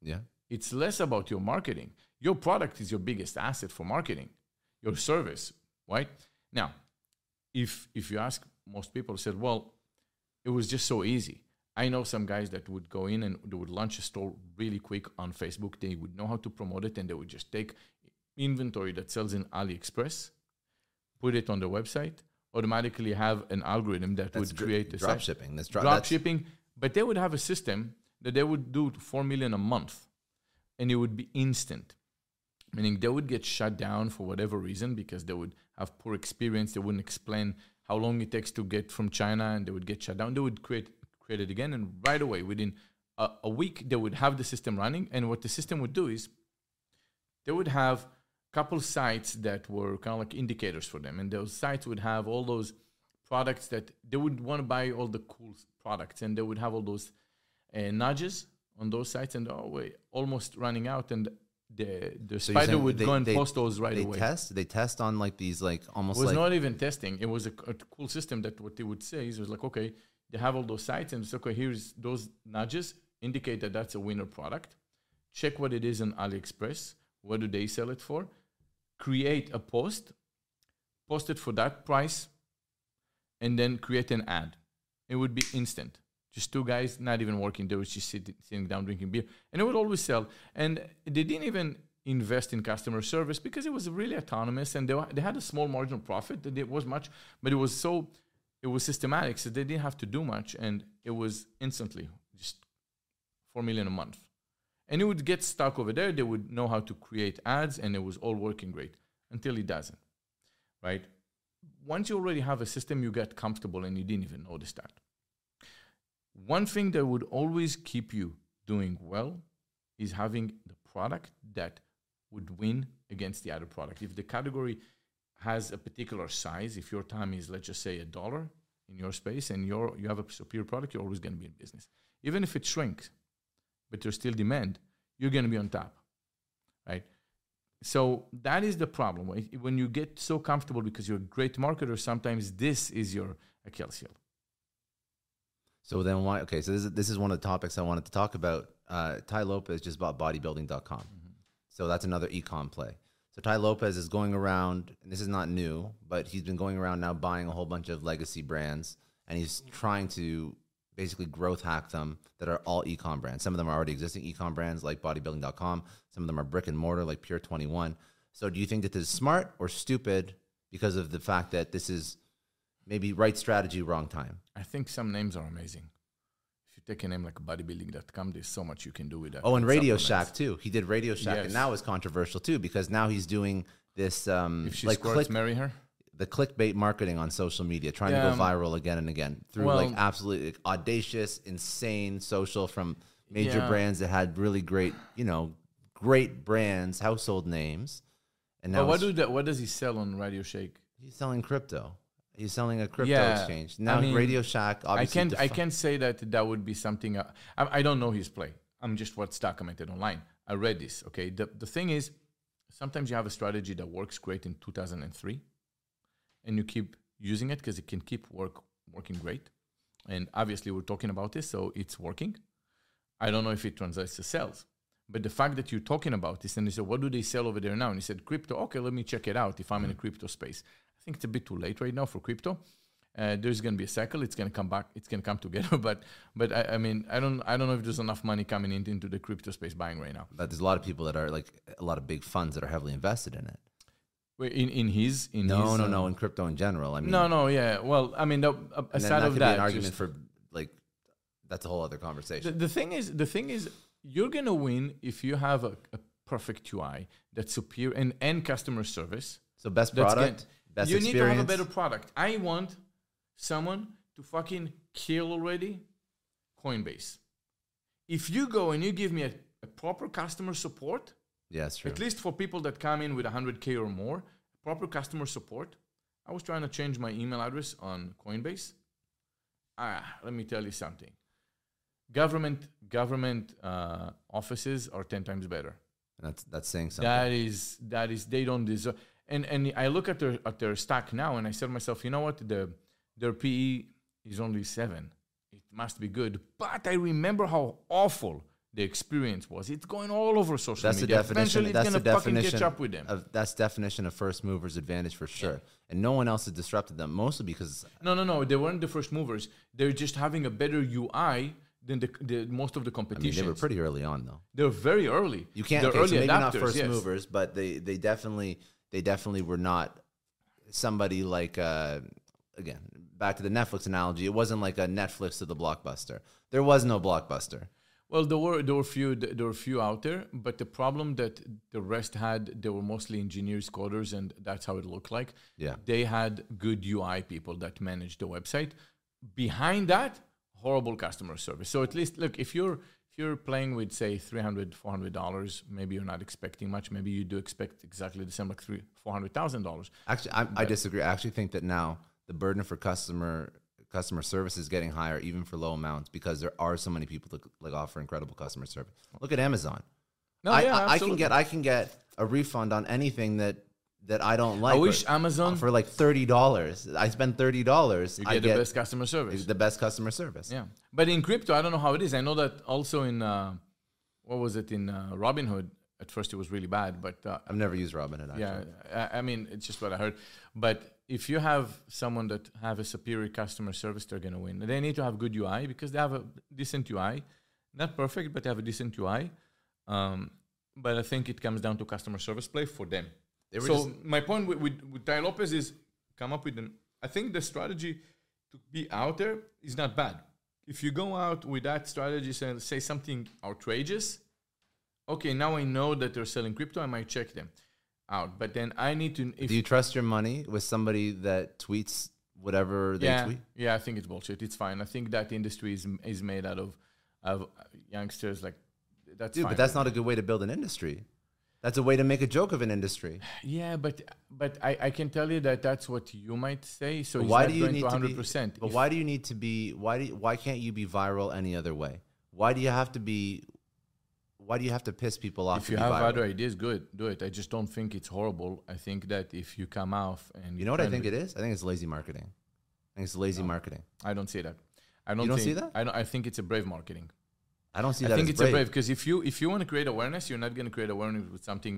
S1: Yeah.
S2: It's less about your marketing. Your product is your biggest asset for marketing, your service, right? Now, if if you ask most people said, well, it was just so easy. I know some guys that would go in and they would launch a store really quick on Facebook. They would know how to promote it and they would just take inventory that sells in AliExpress, put it on the website, automatically have an algorithm that
S1: That's
S2: would create the
S1: drop
S2: site
S1: shipping. That's dro-
S2: drop
S1: that's-
S2: shipping, but they would have a system that they would do 4 million a month and it would be instant. Meaning they would get shut down for whatever reason because they would have poor experience. They wouldn't explain how long it takes to get from China and they would get shut down. They would create, create it again and right away, within a, a week, they would have the system running. And what the system would do is they would have a couple sites that were kind of like indicators for them. And those sites would have all those products that they would want to buy all the cool products and they would have all those uh, nudges on those sites and oh wait almost running out and the the
S1: So
S2: spider would
S1: they-
S2: go and
S1: they-
S2: post those right
S1: they
S2: away
S1: test. They test on like these like almost.
S2: it was
S1: like
S2: not even testing it was a, a cool system that what they would say is it was like okay they have all those sites and okay here's those nudges indicate that that's a winner product. Check what it is on aliexpress. What do they sell it for? Create a post post it for that price and then create an ad. It would be instant. Just two guys not even working. They were just sit, sitting down drinking beer. And it would always sell. And they didn't even invest in customer service because it was really autonomous and they, they had a small marginal profit. That it was much but it was so it was systematic so they didn't have to do much and it was instantly just 4 million a month. And it would get stuck over there. They would know how to create ads and it was all working great until it doesn't right? Once you already have a system you get comfortable and you didn't even notice that one thing that would always keep you doing well is having the product that would win against the other product. If the category has a particular size, if your time is let's just say a dollar in your space and you're, you have a superior product, you're always going to be in business. Even if it shrinks, but there's still demand, you're going to be on top, right? So that is the problem. When- you get so comfortable because you're a great marketer, sometimes this is your Achilles heel.
S1: So then why? Okay, so this is, this is one of the topics I wanted to talk about. Uh, Tai Lopez just bought bodybuilding.com. So that's another ecom play. So Tai Lopez is going around, and this is not new, but he's been going around now buying a whole bunch of legacy brands, and he's trying to basically growth hack them that are all ecom brands. Some of them are already existing ecom brands like bodybuilding.com. Some of them are brick and mortar like Pure 21. So do you think that this is smart or stupid because of the fact that this is maybe right strategy, wrong time?
S2: I think some names are amazing. Take a name like bodybuilding.com, there's so much you can do with that.
S1: Oh, and Radio. Shack too. He did Radio Shack,
S2: Yes.
S1: and now it's controversial too because now he's doing this um,
S2: If she
S1: like
S2: squirts,
S1: click,
S2: marry her.
S1: the clickbait marketing on social media, trying
S2: Yeah,
S1: to go viral again and again through
S2: well-
S1: like absolutely audacious, insane social from major
S2: Yeah.
S1: brands that had really great, you know, great brands, household names. And now
S2: what do that? What does he sell on Radio Shack?
S1: he's selling crypto. He's selling a crypto
S2: Yeah,
S1: exchange.
S2: I
S1: Now
S2: mean,
S1: Radio Shack Obviously I
S2: can't. I can't say that that would be something. Uh, I, I don't know his play. I'm just what's documented online. I read this. Okay. The the thing is, sometimes you have a strategy that works great in 2003, and you keep using it because it can keep work working great. And obviously, we're talking about this, so it's working. I don't know if it translates to sales, but the fact that you're talking about this, and he said, "What do they sell over there now?" And he said, "Crypto." Okay, let me check it out. If I'm in a crypto space, I think it's a bit too late right now for crypto. Uh, there's going to be a cycle. It's going to come back. It's going to come together. But but I, I mean, I don't I don't know if there's enough money coming in, into the crypto space buying right now.
S1: but there's a lot of people that are like a lot of big funds that are heavily invested in it.
S2: Wait, In in his in
S1: No,
S2: his,
S1: no,
S2: uh,
S1: no, in crypto in general. I mean,
S2: no no yeah. Well, I mean, the, uh, aside
S1: that
S2: of that,
S1: be an argument for like that's a whole other conversation.
S2: The, the thing is, the thing is, you're gonna win if you have a, a perfect UI that's superior and, and customer service.
S1: So best product. Best
S2: you
S1: experience.
S2: need to have a better product. I want someone to fucking kill already Coinbase. If you go and you give me a, a proper customer support,
S1: yeah,
S2: at least for people that come in with 100k or more, proper customer support. I was trying to change my email address on Coinbase. Ah, let me tell you something. Government government uh, offices are 10 times better.
S1: That's that's saying something.
S2: That is that is they don't deserve. And and I look at their at their stock now, and I said to myself, you know what? The their PE is only seven. It must be good. But I remember how awful the experience was. It's going all over social
S1: that's the
S2: media.
S1: definition.
S2: Eventually,
S1: That's
S2: it's
S1: the
S2: gonna fucking
S1: definition
S2: catch up with them.
S1: of that's definition of first movers advantage for sure. And no one else has disrupted them, mostly because
S2: No, no, no. They weren't the first movers. They're just having a better UI than the, the most of the
S1: I mean
S2: competition.
S1: they were pretty early on though.
S2: They're very early.
S1: You can't
S2: They're
S1: okay,
S2: early
S1: so maybe not first
S2: yes.
S1: movers, but they they definitely they definitely were not somebody like uh again back to the Netflix analogy. It wasn't like a Netflix to the blockbuster. There was no blockbuster.
S2: Well, there were there were few there were few out there, but the problem that the rest had, they were mostly engineers, coders, and that's how it looked like.
S1: Yeah.
S2: they had good UI people that managed the website. Behind that, horrible customer service. So at least look if you're you're playing with say 300 400 dollars, maybe you're not expecting much. Maybe you do expect exactly the same, like three four hundred thousand dollars.
S1: Actually, I, I disagree. I actually think that now the burden for customer customer service is getting higher, even for low amounts, because there are so many people that like offer incredible customer service. Look at Amazon.
S2: No,
S1: I,
S2: yeah,
S1: I, I can get I can get a refund on anything that that I don't like.
S2: I wish
S1: or-
S2: Amazon
S1: for like thirty dollars. I spend thirty dollars.
S2: you
S1: I
S2: get
S1: get
S2: the best customer service.
S1: the best customer service.
S2: Yeah, but in crypto, I don't know how it is. I know that also in uh, what was it in uh, Robinhood? At first, it was really bad, but uh,
S1: I've never used Robinhood. Actually.
S2: yeah, I, I mean, it's just what I heard. But if you have someone that have a superior customer service, they're gonna win. They need to have good UI because they have a decent UI, not perfect, but they have a decent UI. Um, but I think it comes down to customer service play for them.
S1: They were
S2: so my point with, with, with Tai Lopez is come up with an. I think the strategy to be out there is not bad. If you go out with that strategy and say something outrageous, okay, now I know that they're selling crypto. I might check them out, but then I need to. If
S1: Do you trust your money with somebody that tweets whatever they
S2: yeah,
S1: tweet?
S2: yeah, I think it's bullshit. It's fine. I think that industry is is made out of of youngsters. Like that's
S1: Dude, but that's not a good way to build an industry. That's a way to make a joke of an industry.
S2: yeah, but but I, I can tell you that that's what you might say. So
S1: why do you need
S2: to
S1: to
S2: 100.
S1: be?
S2: percent
S1: But why do you need to be? Why do? You, why can't you be viral any other way? Why do you have to be? Why do you have to piss people off?
S2: If you have
S1: viral?
S2: other ideas, good, do it. I just don't think it's horrible. I think that if you come off and
S1: you know what I think it is? I think it's lazy marketing. I think it's lazy marketing.
S2: I don't see that. I don't,
S1: don't
S2: think,
S1: see that?
S2: I don't. I think it's a brave marketing.
S1: I don't see
S2: I
S1: that.
S2: think
S1: as
S2: it's
S1: brave.
S2: a brave because if you if you want to create awareness, you're not going to create awareness with something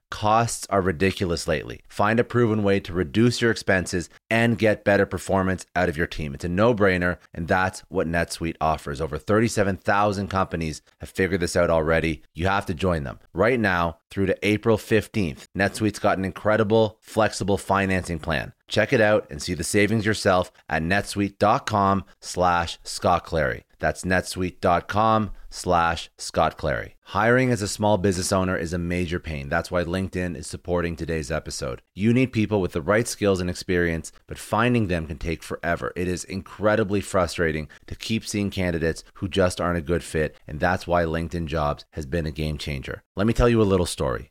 S1: Costs are ridiculous lately. Find a proven way to reduce your expenses and get better performance out of your team. It's a no brainer, and that's what NetSuite offers. Over 37,000 companies have figured this out already. You have to join them. Right now, through to April 15th, NetSuite's got an incredible, flexible financing plan. Check it out and see the savings yourself at netsuite.com slash Scott Clary. That's netsuite.com slash Scott Clary. Hiring as a small business owner is a major pain. That's why LinkedIn is supporting today's episode. You need people with the right skills and experience, but finding them can take forever. It is incredibly frustrating to keep seeing candidates who just aren't a good fit, and that's why LinkedIn Jobs has been a game changer. Let me tell you a little story.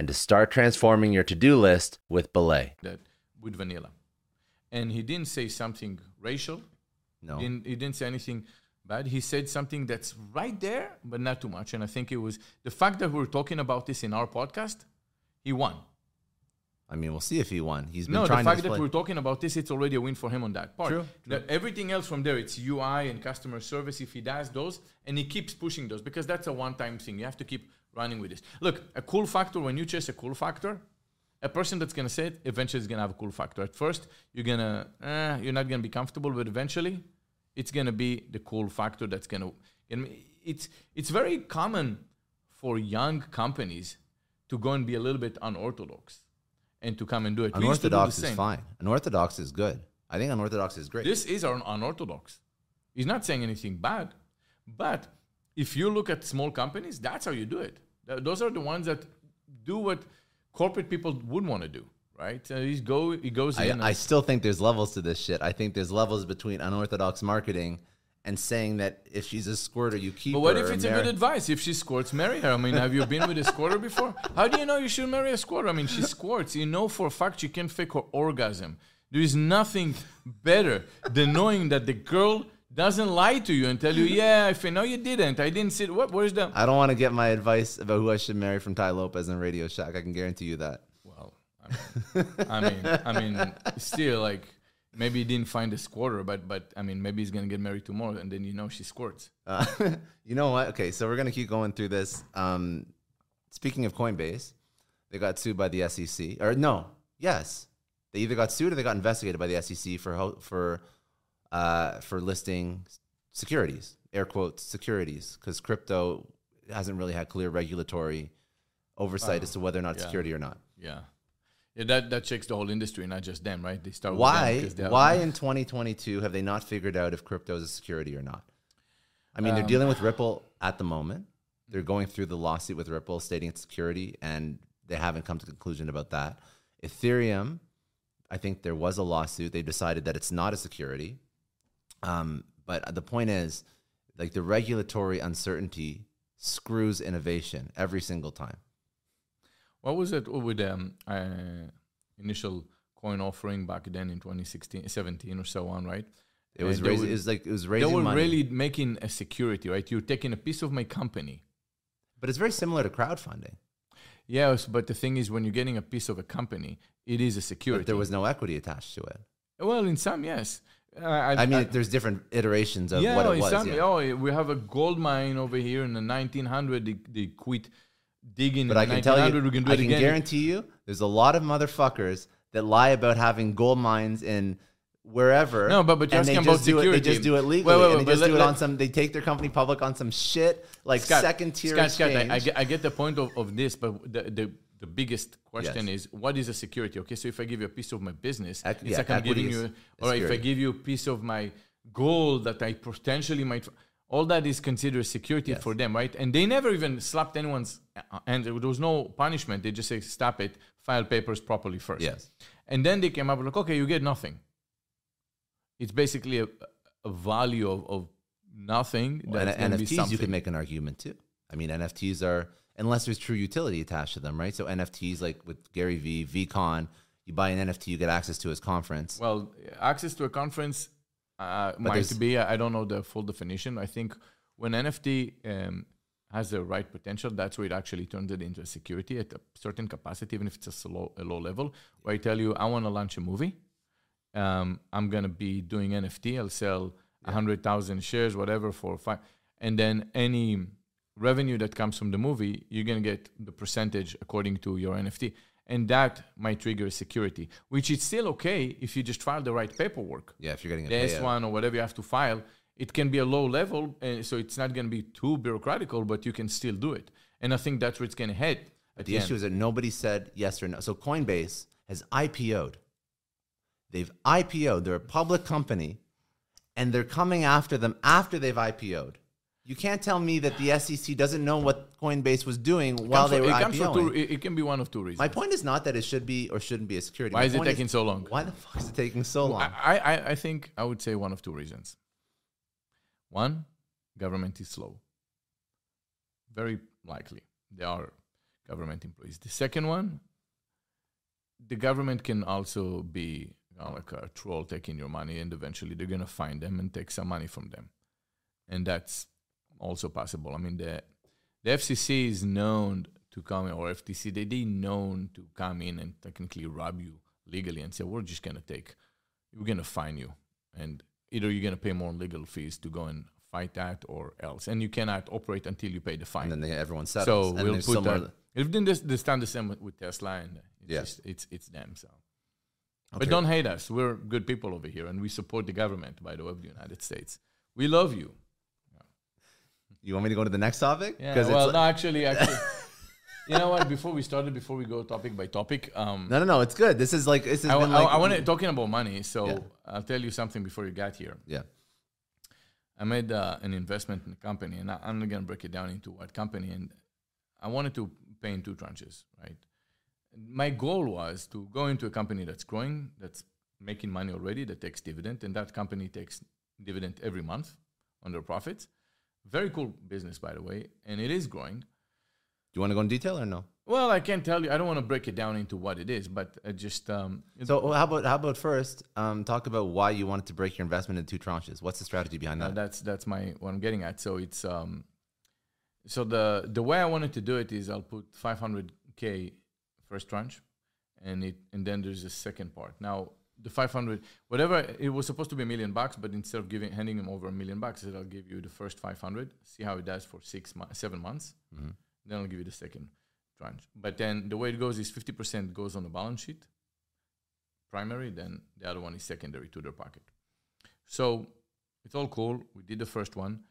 S1: and to start transforming your to do list with Belay.
S2: that with vanilla. And he didn't say something racial.
S1: No.
S2: He didn't, he didn't say anything bad. He said something that's right there, but not too much. And I think it was the fact that we're talking about this in our podcast, he won.
S1: I mean, we'll see if he won. He's been
S2: No, the fact that we're talking about this, it's already a win for him on that part.
S1: True,
S2: The- everything else from there, it's UI and customer service. If he does those, and he keeps pushing those, because that's a one-time thing. You have to keep running with this. Look, a cool factor. When you chase a cool factor, a person that's gonna say it eventually is gonna have a cool factor. At first, you're gonna, eh, you're not gonna be comfortable, but eventually, it's gonna be the cool factor that's gonna. gonna it's it's very common for young companies to go and be a little bit unorthodox and to come and do it. Do
S1: Unorthodox is fine. Unorthodox is good. I think unorthodox is great.
S2: This is un- unorthodox. He's not saying anything bad, but if you look at small companies, that's how you do it. Th- Those are the ones that do what corporate people would want to do, right? Uh, he's go, he goes
S1: I,
S2: in.
S1: I still think there's levels to this shit. I think there's levels between unorthodox marketing and saying that if she's a squirter, you keep
S2: but what if it's a good advice? If she squirts, marry her. I mean, have you been with a squirter before? How do you know you should marry a squirter? I mean, she squirts. You know for a fact she can't fake her orgasm. There is nothing better than knowing that the girl doesn't lie to you and tell you, yeah, if I know you didn't, I didn't see it. What? Where's the?
S1: I don't want to get my advice about who I should marry from Tai Lopez and Radio Shack. I can guarantee you that.
S2: Well, I mean, I mean, I mean, still, like, maybe he didn't find a squatter, but but I mean, maybe he's gonna get married tomorrow, and then you know she squirts.
S1: Uh, you know what? Okay, so we're gonna keep going through this. Um, speaking of Coinbase, they got sued by the SEC, or no, yes, they either got sued or they got investigated by the SEC for ho- for uh, for listing securities, air quotes securities, because crypto hasn't really had clear regulatory oversight as to whether or not it's
S2: yeah.
S1: security or not.
S2: Yeah. Yeah, that, that shakes the whole industry, not just them, right? They start
S1: Why?
S2: 'cause they have-
S1: Why in 2022 have they not figured out if crypto is a security or not? I mean, they're
S2: Um,
S1: dealing with Ripple at the moment. They're going through the lawsuit with Ripple, stating it's security, and they haven't come to a conclusion about that. Ethereum, I think there was a lawsuit. They decided that it's not a security. Um, but the point is, like the regulatory uncertainty screws innovation every single time.
S2: What was it with um uh, initial coin offering back then in 2016, 17 or so on, right?
S1: It was raising.
S2: were-
S1: It was like it was raising.
S2: They were
S1: money.
S2: really making a security, right? You're taking a piece of my company.
S1: but it's very similar to crowdfunding.
S2: Yes, but the thing is, when you're getting a piece of a company, it is a security.
S1: But there was no equity attached to it.
S2: well, in some, yes. Uh,
S1: I mean, there's different iterations of
S2: yeah,
S1: what it was. yeah.
S2: oh, we have a gold mine over here in the 1900. They, they quit digging
S1: But
S2: in
S1: I can tell you,
S2: we can do
S1: I
S2: it
S1: can
S2: again.
S1: guarantee you, there's a lot of motherfuckers that lie about having gold mines in wherever.
S2: No, but- but you're
S1: they
S2: asking
S1: just
S2: about
S1: do it. They just do it legally,
S2: Wait, wait, wait,
S1: and they just
S2: let-
S1: do it on some. They take their company public on some shit like
S2: Scott,
S1: second tier
S2: Scott, Scott. I, I, get, I get the point of, of this, but the, the, the biggest question
S1: Yes.
S2: is what is a security? Okay, so if I give you a piece of my business,
S1: Ec-
S2: it's
S1: yeah,
S2: like I'm giving you, or if I give you a piece of my gold that I potentially might, all that is considered security
S1: Yes.
S2: for them, right? And they never even slapped anyone's, uh, and there was no punishment. They just say, stop it, file papers properly first.
S1: Yes.
S2: And then they came up with like, okay, you get nothing. It's basically a, a value of, of nothing.
S1: Well, and NFTs, you can make an argument too. I mean, NFTs are unless there's true utility attached to them, right? So NFTs, like with Gary Vee, VeeCon, you buy an NFT, you get access to his conference.
S2: Well, access to a conference uh, might be. I don't know the full definition. I think when NFT um, has the right potential, that's where it actually turns it into a security at a certain capacity, even if it's a s- low, a low level. Where I tell you, I want to launch a movie. Um, I'm gonna be doing NFT. I'll sell a hundred thousand shares, whatever, for five, and then any revenue that comes from the movie, you're gonna get the percentage according to your NFT, and that might trigger a security, which is still okay if you just file the right paperwork
S1: yeah, if you're getting a
S2: the
S1: payout.
S2: S1 or whatever you have to file, it can be a low level, uh, so it's not going to be too bureaucratical, but you can still do it. And I think that's where it's going to head. At
S1: The
S2: the,
S1: issue is that nobody said yes or no. So Coinbase has IPO'd. They've IPO'd. They're a public company, and they're coming after them after they've IPO'd. You can't tell me that the SEC doesn't know what Coinbase was doing while they were
S2: it, comes
S1: IPOing.
S2: two, it, it can be one of two reasons.
S1: My point is not that it should be or shouldn't be a security.
S2: Why
S1: My
S2: is it taking so long?
S1: Why the fuck is it taking so long?
S2: I, I, I think I would say one of two reasons. One, government is slow. Very likely. They are government employees. The second one, the government can also be you know, like a troll taking your money, and eventually they're going to find them and take some money from them. And that's also possible. I mean, the, the FCC is known to come, in, or FTC, they, they known to come in and technically rob you legally and say, we're just going to take, we're going to fine you. And either you're going to pay more legal fees to go and fight that or else. And you cannot operate until you pay the fine.
S1: and then they, everyone settles.
S2: So
S1: and
S2: we'll put that. If then this, this done the same with, with Tesla, and it's
S1: Yeah.
S2: just, it's it's them. So,
S1: Okay.
S2: but don't hate us. We're good people over here, and we support the government. By the way, of the United States, we love you.
S1: You want me to go to the next topic?
S2: Yeah. Well,
S1: like-
S2: no, actually, actually, you know what? Before we started, before we go topic by topic, um,
S1: no, no, no. It's good. This is like this is.
S2: I,
S1: like
S2: want to talking about money. So
S1: Yeah.
S2: I'll tell you something before you got here.
S1: Yeah.
S2: I made uh, an investment in a company, and I, I'm not going to break it down into what company. And I wanted to pay in two tranches, right? My goal was to go into a company that's growing, that's making money already, that takes dividend, and that company takes dividend every month on their profits. Very cool business, by the way, and it is growing.
S1: Do you want to go in detail or no?
S2: Well, I can't tell you. I don't want to break it down into what it is, but I just um,
S1: So how about how about first um, talk about why you wanted to break your investment in two tranches? What's the strategy behind
S2: Uh,
S1: that?
S2: that's that's my what I'm getting at. So it's um, so the the way I wanted to do it is I'll put 500k first tranche, and it and then there's a second part. Now the 500 whatever it was supposed to be a million bucks, but instead of giving handing him over a million bucks, said I'll give you the first 500, see how it does for six months, seven months,
S1: Mhm.
S2: then I'll give you the second tranche. But then the way it goes is 50% goes on the balance sheet, primary, then the other one is secondary to their pocket. So it's all cool. We did the first one,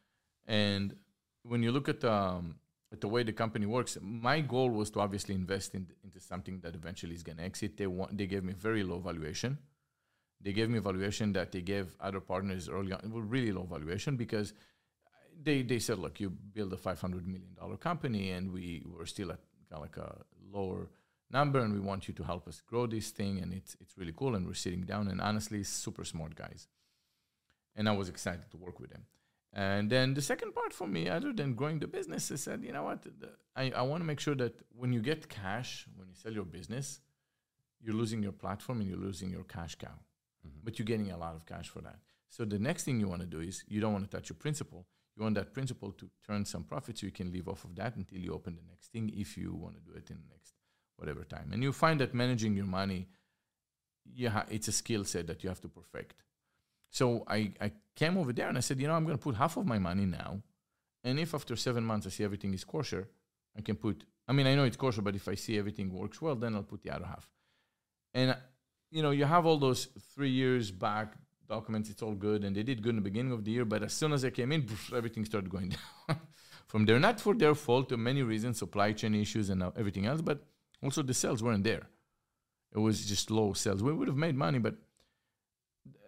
S2: and when you look at um, at the way the company works, my goal was to obviously invest in, into something that eventually is going to exit. They want, they gave me very low valuation. They gave me valuation that they gave other partners early on, really low valuation because they they said, look, you build a five hundred million dollar company, and we were still at kind of like a lower number, and we want you to help us grow this thing, and it's it's really cool, and we're sitting down, and honestly, super smart guys, and I was excited to work with them. And then the second part for me, other than growing the business, I said, you know what, the, I, I want to make sure that when you get cash, when you sell your business, you're losing your platform and you're losing your cash cow, Mm-hmm. but you're getting a lot of cash for that. So the next thing you want to do is you don't want to touch your principal. You want that principal to turn some profit so you can leave off of that until you open the next thing if you want to do it in the next whatever time. And you find that managing your money, yeah, it's a skill set that you have to perfect. So I, I came over there and I said, you know, I'm going to put half of my money now. And if after seven months I see everything is kosher, I can put, I mean, I know it's kosher, but if I see everything works well, then I'll put the other half. And you know, you have all those three years back documents. It's all good, and they did good in the beginning of the year. But as soon as I came in, everything started going down from there. Not for their fault, there many reasons, supply chain issues and everything else, but also the sales weren't there. It was just low sales. We would have made money, but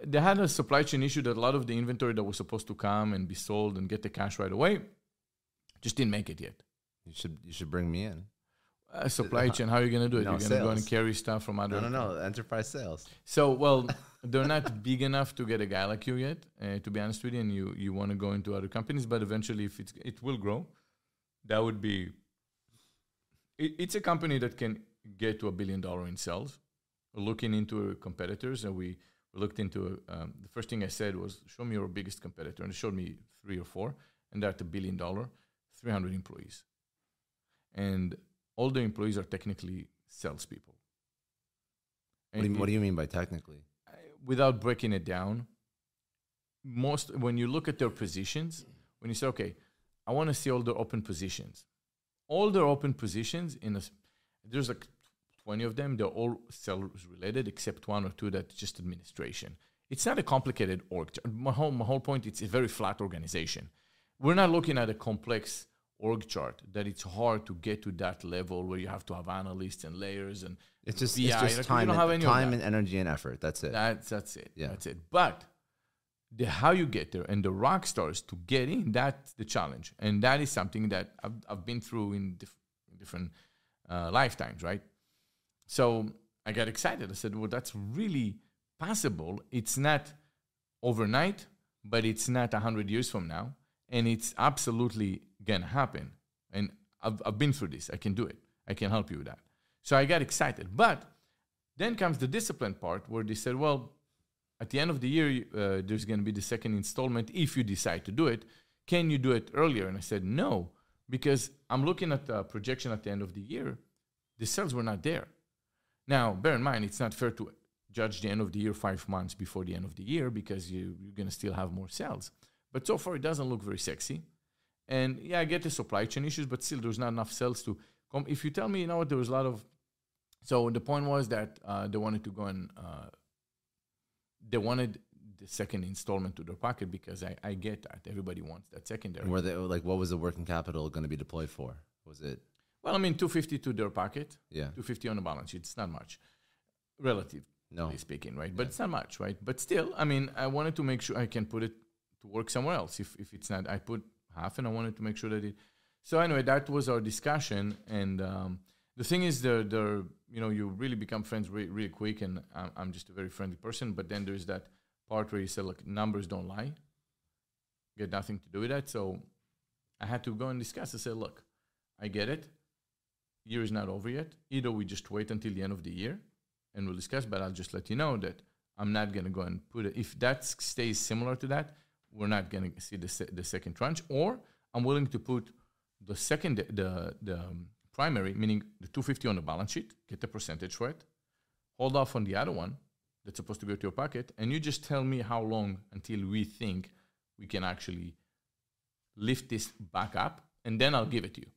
S2: they had a supply chain issue that a lot of the inventory that was supposed to come and be sold and get the cash right away just didn't make it yet.
S1: You should you should bring me in.
S2: Uh, supply chain, how are you going to do it?
S1: No,
S2: You're going to go and carry stuff from other.
S1: No, no, no. Enterprise sales.
S2: So, well, they're not big enough to get a guy like you yet, uh, to be honest with you, and you, you want to go into other companies, but eventually, if it's, it will grow, that would be. It, it's a company that can get to a billion dollar in sales. We're looking into competitors, and we, looked into um, the first thing I said was, Show me your biggest competitor. And it showed me three or four, and they're at a billion dollar, 300 employees. And all the employees are technically salespeople.
S1: What do, you, what do you mean by technically?
S2: without breaking it down, most when you look at their positions, when you say, okay, I want to see all the open positions, all their open positions in a, there's like 20 of them, they're all sales related except one or two that's just administration. It's not a complicated org. My whole, my whole point, it's a very flat organization. We're not looking at a complex org chart that it's hard to get to that level where you have to have analysts and layers and
S1: It's just,
S2: BI.
S1: it's just
S2: we
S1: time,
S2: have
S1: and, time and energy and effort. That's it.
S2: That's that's it.
S1: Yeah.
S2: That's it. But the how you get there and the rock stars to get in, that's the challenge. And that is something that I've, I've been through in diff- different uh, lifetimes, right? So I got excited. I said, well, that's really possible. It's not overnight, but it's not 100 years from now. And it's absolutely to happen. And I've, I've been through this. I can do it. I can help you with that. So I got excited. But then comes the discipline part where they said, well, at the end of the year, uh, there's going to be the second installment if you decide to do it. Can you do it earlier? And I said, no, because I'm looking at the projection at the end of the year. The sales were not there. Now, bear in mind, it's not fair to judge the end of the year five months before the end of the year because you, you're going to still have more sales. But so far, it doesn't look very sexy. And yeah, I get the supply chain issues, but still, there's not enough sales to come. If you tell me, you know what, there was a lot of. So the point was that uh, they wanted to go and uh, they wanted the second installment to their pocket because I, I get that everybody wants that secondary.
S1: And were they like, what was the working capital going to be deployed for? Was it?
S2: Well, I mean, 250 to their pocket,
S1: Yeah.
S2: 250 on the balance sheet. It's not much, relatively
S1: No.
S2: speaking, right? But it's not much, right? But still, I mean, I wanted to make sure I can put it to work somewhere else. If, if it's not, I put half and I wanted to make sure that it. So anyway, that was our discussion. And um, the thing is, the, the, you know, you really become friends re- really quick. And I'm, I'm just a very friendly person. But then there's that part where you say, look, numbers don't lie. Get nothing to do with that. So I had to go and discuss. I said, look, I get it. Year is not over yet. Either we just wait until the end of the year and we'll discuss, but I'll just let you know that I'm not going to go and put it. If that stays similar to that, we're not going to see the, the second tranche, or I'm willing to put the second, the, the um, primary, meaning the 250 on the balance sheet, get the percentage for it, hold off on the other one that's supposed to go to your pocket, and you just tell me how long until we think we can actually lift this back up, and then I'll give it to you.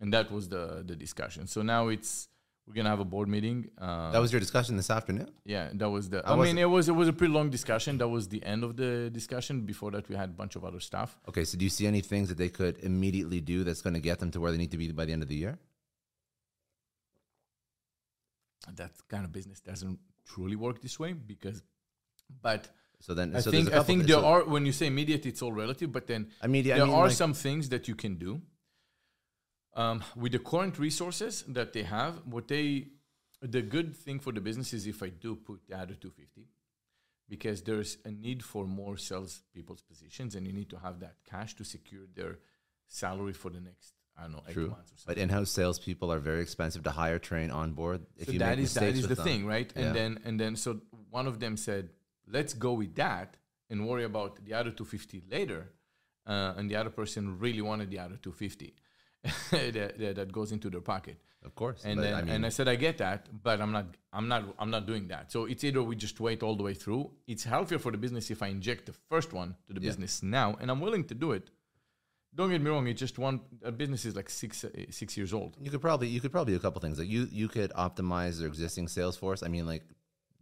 S2: And that was the the discussion. So now it's we're gonna have a board meeting. Uh,
S1: That was your discussion this afternoon?
S2: yeah, that was the.
S1: I
S2: mean,
S1: wasn't-
S2: it was it was a pretty long discussion. That was the end of the discussion. Before that, we had a bunch of other stuff.
S1: Okay, so do you see any things that they could immediately do that's going to get them to where they need to be by the end of the year?
S2: That kind of business doesn't truly work this way because, but
S1: So then,
S2: I
S1: so
S2: think I think there
S1: so-
S2: are when you say immediate, it's all relative. But then
S1: I mean, I
S2: there
S1: mean,
S2: are
S1: like-
S2: some things that you can do um, with the current resources that they have. What they the good thing for the business is if I do put the other 250 because there's a need for more sales people's positions and you need to have that cash to secure their salary for the next I don't know eight
S1: True.
S2: months or
S1: But in-house salespeople are very expensive to hire, train, onboard. If
S2: so
S1: you
S2: that is that
S1: mistakes
S2: the
S1: them.
S2: thing, right?
S1: Yeah.
S2: And then and then so one of them said, "Let's go with that and worry about the other 250 later." Uh, and the other person really wanted the other 250 that, that, that goes into their pocket.
S1: Of course.
S2: And then
S1: I mean,
S2: and I said, "I get that, but I'm not I'm not I'm not doing that." So it's either we just wait all the way through. It's healthier for the business if I inject the first one to the
S1: Yeah.
S2: business now, and I'm willing to do it. don't get me wrong. It's just one a business is like six uh, six years old.
S1: You could probably you could probably do a couple things. Like you you could optimize their existing sales force. I mean, like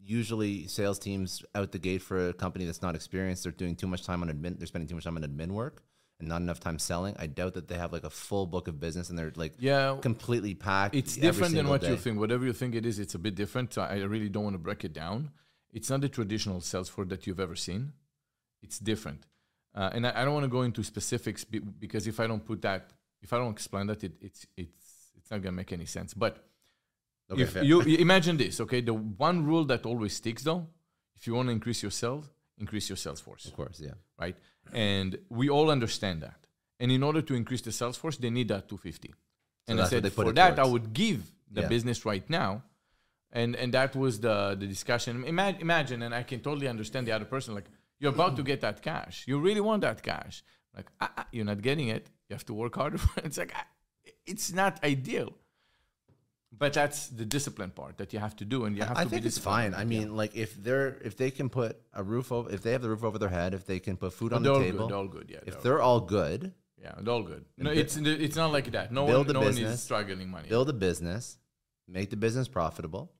S1: usually sales teams out the gate for a company that's not experienced, they're doing too much time on admin. They're spending too much time on admin work not enough time selling. I doubt that they have like a full book of business and they're like
S2: Yeah,
S1: completely packed.
S2: it's different than what you think. Whatever you think it is, it's a bit different. So I really don't want to break it down. It's not the traditional sales force that you've ever seen. It's different, uh, and I, I don't want to go into specifics be, because if I don't put that, if I don't explain that, it, it's it's it's not gonna make any sense. But
S1: Okay,
S2: if
S1: fair.
S2: you imagine this, okay, the one rule that always sticks though, if you want to increase your sales, increase your sales force
S1: of course, yeah.
S2: right? And we all understand that. And in order to increase the sales force, they need that 250. and I said for that I would give the
S1: Yeah.
S2: business right now. And and that was the the discussion. Ima- imagine, and I can totally understand the other person. Like you're about to get that cash, you really want that cash. Like ah, ah, you're not getting it. You have to work harder. for it. It's like ah, it's not ideal. But that's the discipline part that you have to do, and you have
S1: I
S2: to
S1: think
S2: be
S1: it's fine. I mean, like if they're if they can put a roof over, if they have the roof over their head, if they can put food on the
S2: all
S1: table,
S2: good. They're all good. Yeah.
S1: if
S2: they're
S1: they're all good,
S2: Yeah, it's all good. No, it's it's not like that. No
S1: build
S2: one, no one is struggling money.
S1: build a business, make the business profitable,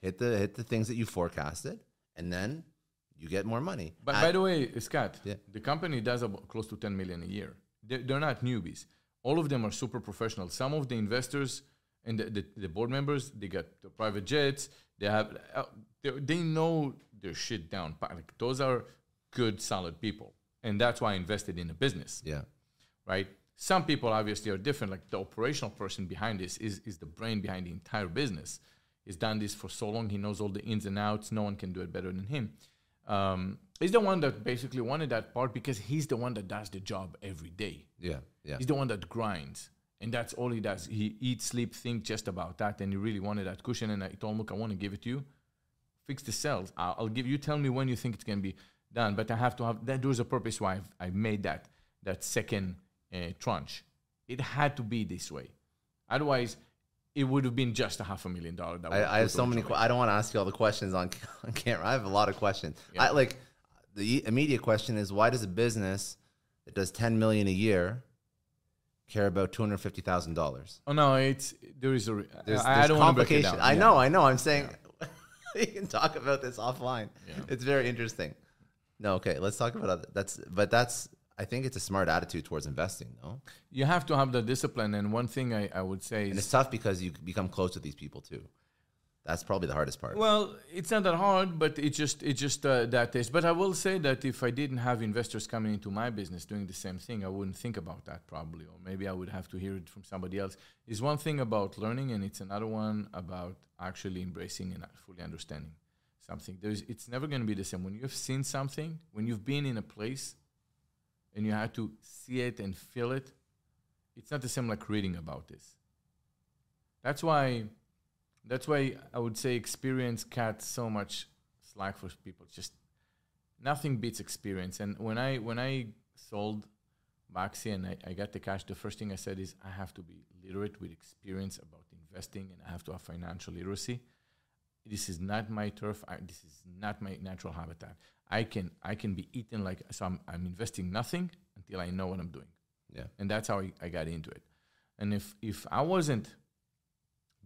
S1: hit the hit the things that you forecasted, and then you get more money.
S2: But
S1: At-
S2: by the way, Scott,
S1: Yeah.
S2: the company does about close to 10 million a year. They're, they're not newbies. All of them are super professional. Some of the investors and the, the, the board members, they got the private jets. They have, uh, they, they know their shit down. Like those are good, solid people, and that's why I invested in a business.
S1: yeah,
S2: right? Some people obviously are different. Like the operational person behind this is, is the brain behind the entire business. He's done this for so long. He knows all the ins and outs. No one can do it better than him. Um, he's the one that basically wanted that part because he's the one that does the job every day.
S1: yeah, yeah.
S2: He's the one that grinds. And that's all he does. He eats, sleep, think just about that. And he really wanted that cushion. And I told him, look, I want to give it to you. Fix the cells. I'll, I'll give you. Tell me when you think it can be done. But I have to have that. There's a purpose why I've, I made that that second uh, tranche. It had to be this way. Otherwise, it would have been just a half a million dollar. That
S1: I, I have so many. que- I don't want to ask you all the questions on, on camera. I have a lot of questions. I like the immediate question is why does a business that does ten million a year care about two hundred fifty thousand dollars?
S2: Oh no, it's there is a. re-
S1: There's,
S2: I, I don't want to it
S1: complication. I
S2: Yeah.
S1: know, I know. I'm saying we can talk about this offline.
S2: Yeah.
S1: It's very interesting. No, okay, let's talk about other. That's but that's. I think it's a smart attitude towards investing, no?
S2: You have to have the discipline. And one thing I, I would say
S1: and
S2: is
S1: it's tough because you become close to these people too. That's probably the hardest part.
S2: Well, it's not that hard, but it just it just uh, that is. But I will say that if I didn't have investors coming into my business doing the same thing, I wouldn't think about that probably, or maybe I would have to hear it from somebody else. Is one thing about learning, and it's another one about actually embracing and fully understanding something. There's it's never going to be the same when you've seen something, when you've been in a place, and you had to see it and feel it. It's not the same like reading about this. That's why that's why I would say experience cuts so much slack for people. Just nothing beats experience. And when I when I sold Boxy and I, I got the cash, the first thing I said is I have to be literate with experience about investing and I have to have financial literacy. This is not my turf. I, this is not my natural habitat. I can I can be eaten like so. I'm I'm investing nothing until I know what I'm doing
S1: yeah,
S2: and that's how I, I got into it. And if if I wasn't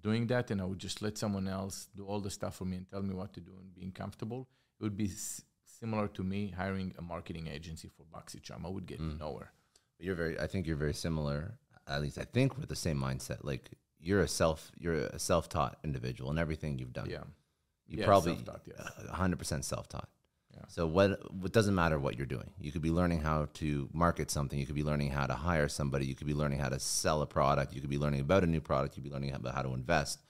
S2: doing that, and I would just let someone else do all the stuff for me and tell me what to do and being comfortable, it would be s- similar to me hiring a marketing agency for BoxyCharm. I would get mm. nowhere.
S1: But you're very. I think you're very similar. At least I think with the same mindset. Like you're a self. You're a self-taught individual in everything you've done.
S2: Yeah,
S1: you
S2: Yeah,
S1: probably
S2: self-taught,
S1: hundred percent self-taught.
S2: Yeah.
S1: So what? It doesn't matter what you're doing. You could be learning how to market something. You could be learning how to hire somebody. You could be learning how to sell a product. You could be learning about a new product. You could be learning about how to invest.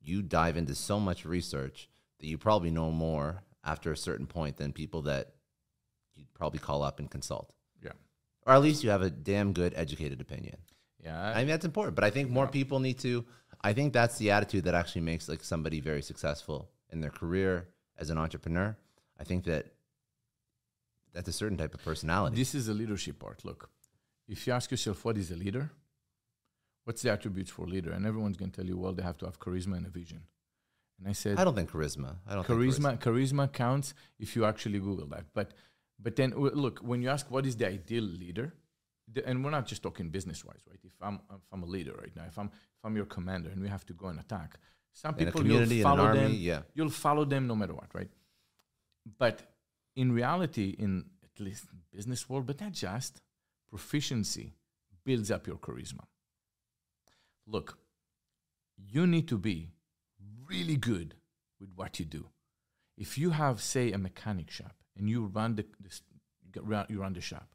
S1: You dive into so much research that you probably know more after a certain point than people that you'd probably call up and consult.
S2: yeah,
S1: Or at least you have a damn good educated opinion.
S2: yeah.
S1: I mean that's important, but I think more people need to. I think that's the attitude that actually makes like somebody very successful in their career as an entrepreneur. I think that that's a certain type of personality.
S2: this is the leadership part. Look, if you ask yourself what is a leader, what's the attributes for a leader, and everyone's going to tell you, well, they have to have charisma and a vision. And I said,
S1: I don't think charisma. I don't think
S2: charisma charisma counts if you actually google that but but then w- look when you ask what is the ideal leader the- and we're not just talking business wise, right? If I'm if I'm a leader right now, if I'm if I'm your commander and we have to go and attack, some
S1: In
S2: people you'll follow
S1: army,
S2: them.
S1: yeah.
S2: You'll follow them no matter what, right? But in reality, in at least business world, but not just proficiency builds up your charisma. Look, you need to be really good with what you do. If you have, say, a mechanic shop and you run the, the you run the shop,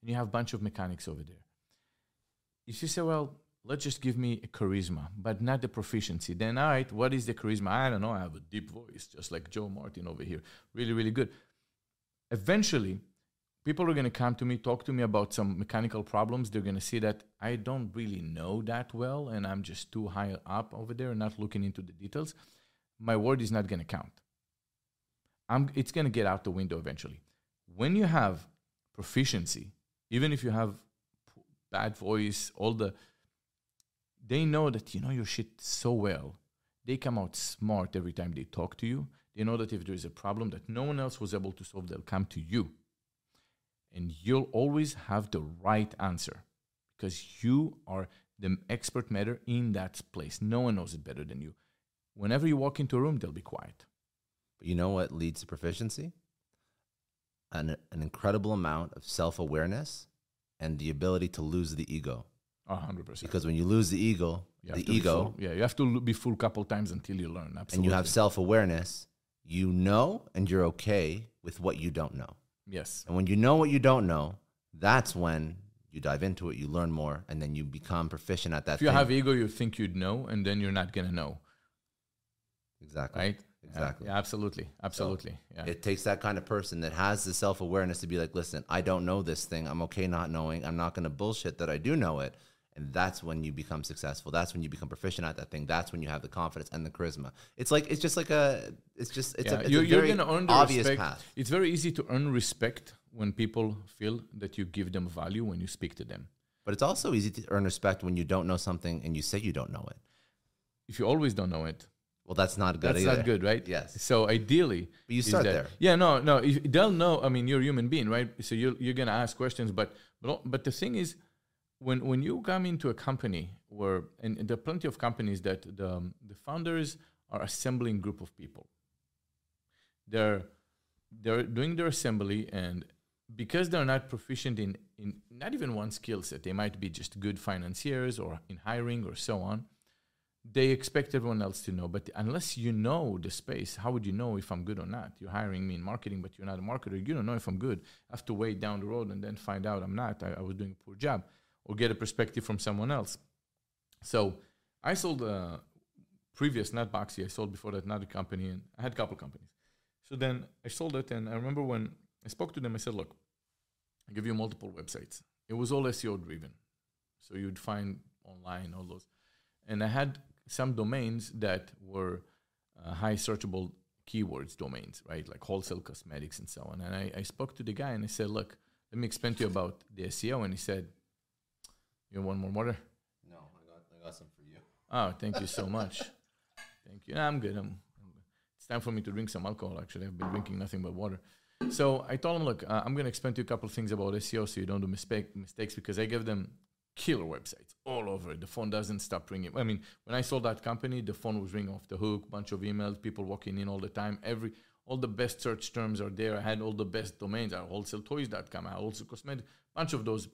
S2: and you have a bunch of mechanics over there, if you say, well, let's just give me a charisma, but not the proficiency, then all right, what is the charisma? I don't know. I have a deep voice, just like Joe Martin over here. Really, really good. Eventually, people are going to come to me, talk to me about some mechanical problems. They're going to see that I don't really know that well, and I'm just too high up over there, not looking into the details. My word is not going to count. I'm, it's going to get out the window eventually. When you have proficiency, even if you have bad voice, all the, they know that you know your shit so well. They come out smart every time they talk to you. They know that if there is a problem that no one else was able to solve, they'll come to you. And you'll always have the right answer because you are the expert matter in that place. No one knows it better than you. Whenever you walk into a room, they'll be quiet.
S1: But you know what leads to proficiency? An, an incredible amount of self awareness and the ability to lose the ego.
S2: A hundred percent.
S1: Because when you lose the ego, the ego,
S2: full. Yeah, you have to be full couple times until you learn. Absolutely.
S1: and you have self awareness, you know and you're okay with what you don't know.
S2: yes.
S1: And when you know what you don't know, that's when you dive into it, you learn more, and then you become proficient at that
S2: If you
S1: thing.
S2: have ego, you think you'd know, and then you're not gonna know,
S1: exactly.
S2: right?
S1: Exactly.
S2: Yeah, absolutely, absolutely. yeah.
S1: It takes that kind of person that has the self awareness to be like, listen, I don't know this thing. I'm okay not knowing. I'm not going to bullshit that I do know it. And that's when you become successful. That's when you become proficient at that thing. That's when you have the confidence and the charisma. It's like it's just like a it's just it's
S2: yeah,
S1: a, it's
S2: you're,
S1: a
S2: you're gonna earn the
S1: obvious
S2: respect.
S1: path.
S2: It's very easy to earn respect when people feel that you give them value when you speak to them.
S1: But it's also easy to earn respect when you don't know something and you say you don't know it.
S2: If you always don't know it,
S1: Well, that's not good.
S2: that's
S1: either.
S2: not good, right?
S1: Yes.
S2: So ideally,
S1: But you start
S2: that-
S1: there.
S2: Yeah, no, no. if- They'll know. I mean, you're a human being, right? So you're you're gonna ask questions, but but but the thing is, when when you come into a company where and there are plenty of companies that the um, the founders are assembling group of people. They're they're doing their assembly and because they're not proficient in, in not even one skill set, they might be just good financiers or in hiring or so on. They expect everyone else to know, but unless you know the space, how would you know if I'm good or not? You're hiring me in marketing, but you're not a marketer. You don't know if I'm good. I have to wait down the road and then find out I'm not. I, I was doing a poor job, or get a perspective from someone else. So I sold a previous, not Boxy. I sold before that another company, and I had a couple companies. So then I sold it, and I remember when I spoke to them, I said, "Look, I give you multiple websites. It was all SEO driven, so you'd find online all those, and I had some domains that were uh, high searchable keywords domains, right, like wholesale cosmetics and so on. And I, I spoke to the guy, and I said, "Look, let me explain to you about the SEO." And he said, "You want more water?"
S1: No, I got, I got some for you.
S2: Oh, thank you so much. thank you. No, I'm good. I'm, I'm good. It's time for me to drink some alcohol. Actually, I've been drinking nothing but water. So I told him, look, uh, I'm going to explain to you a couple of things about SEO so you don't do mistake, mistakes because I gave them killer websites all over. The phone doesn't stop ringing. I mean, when I sold that company, the phone was ringing off the hook, bunch of emails, people walking in all the time. Every all the best search terms are there. I had all the best domains. I had wholesaletoys.com. I also cosmetic, bunch of those.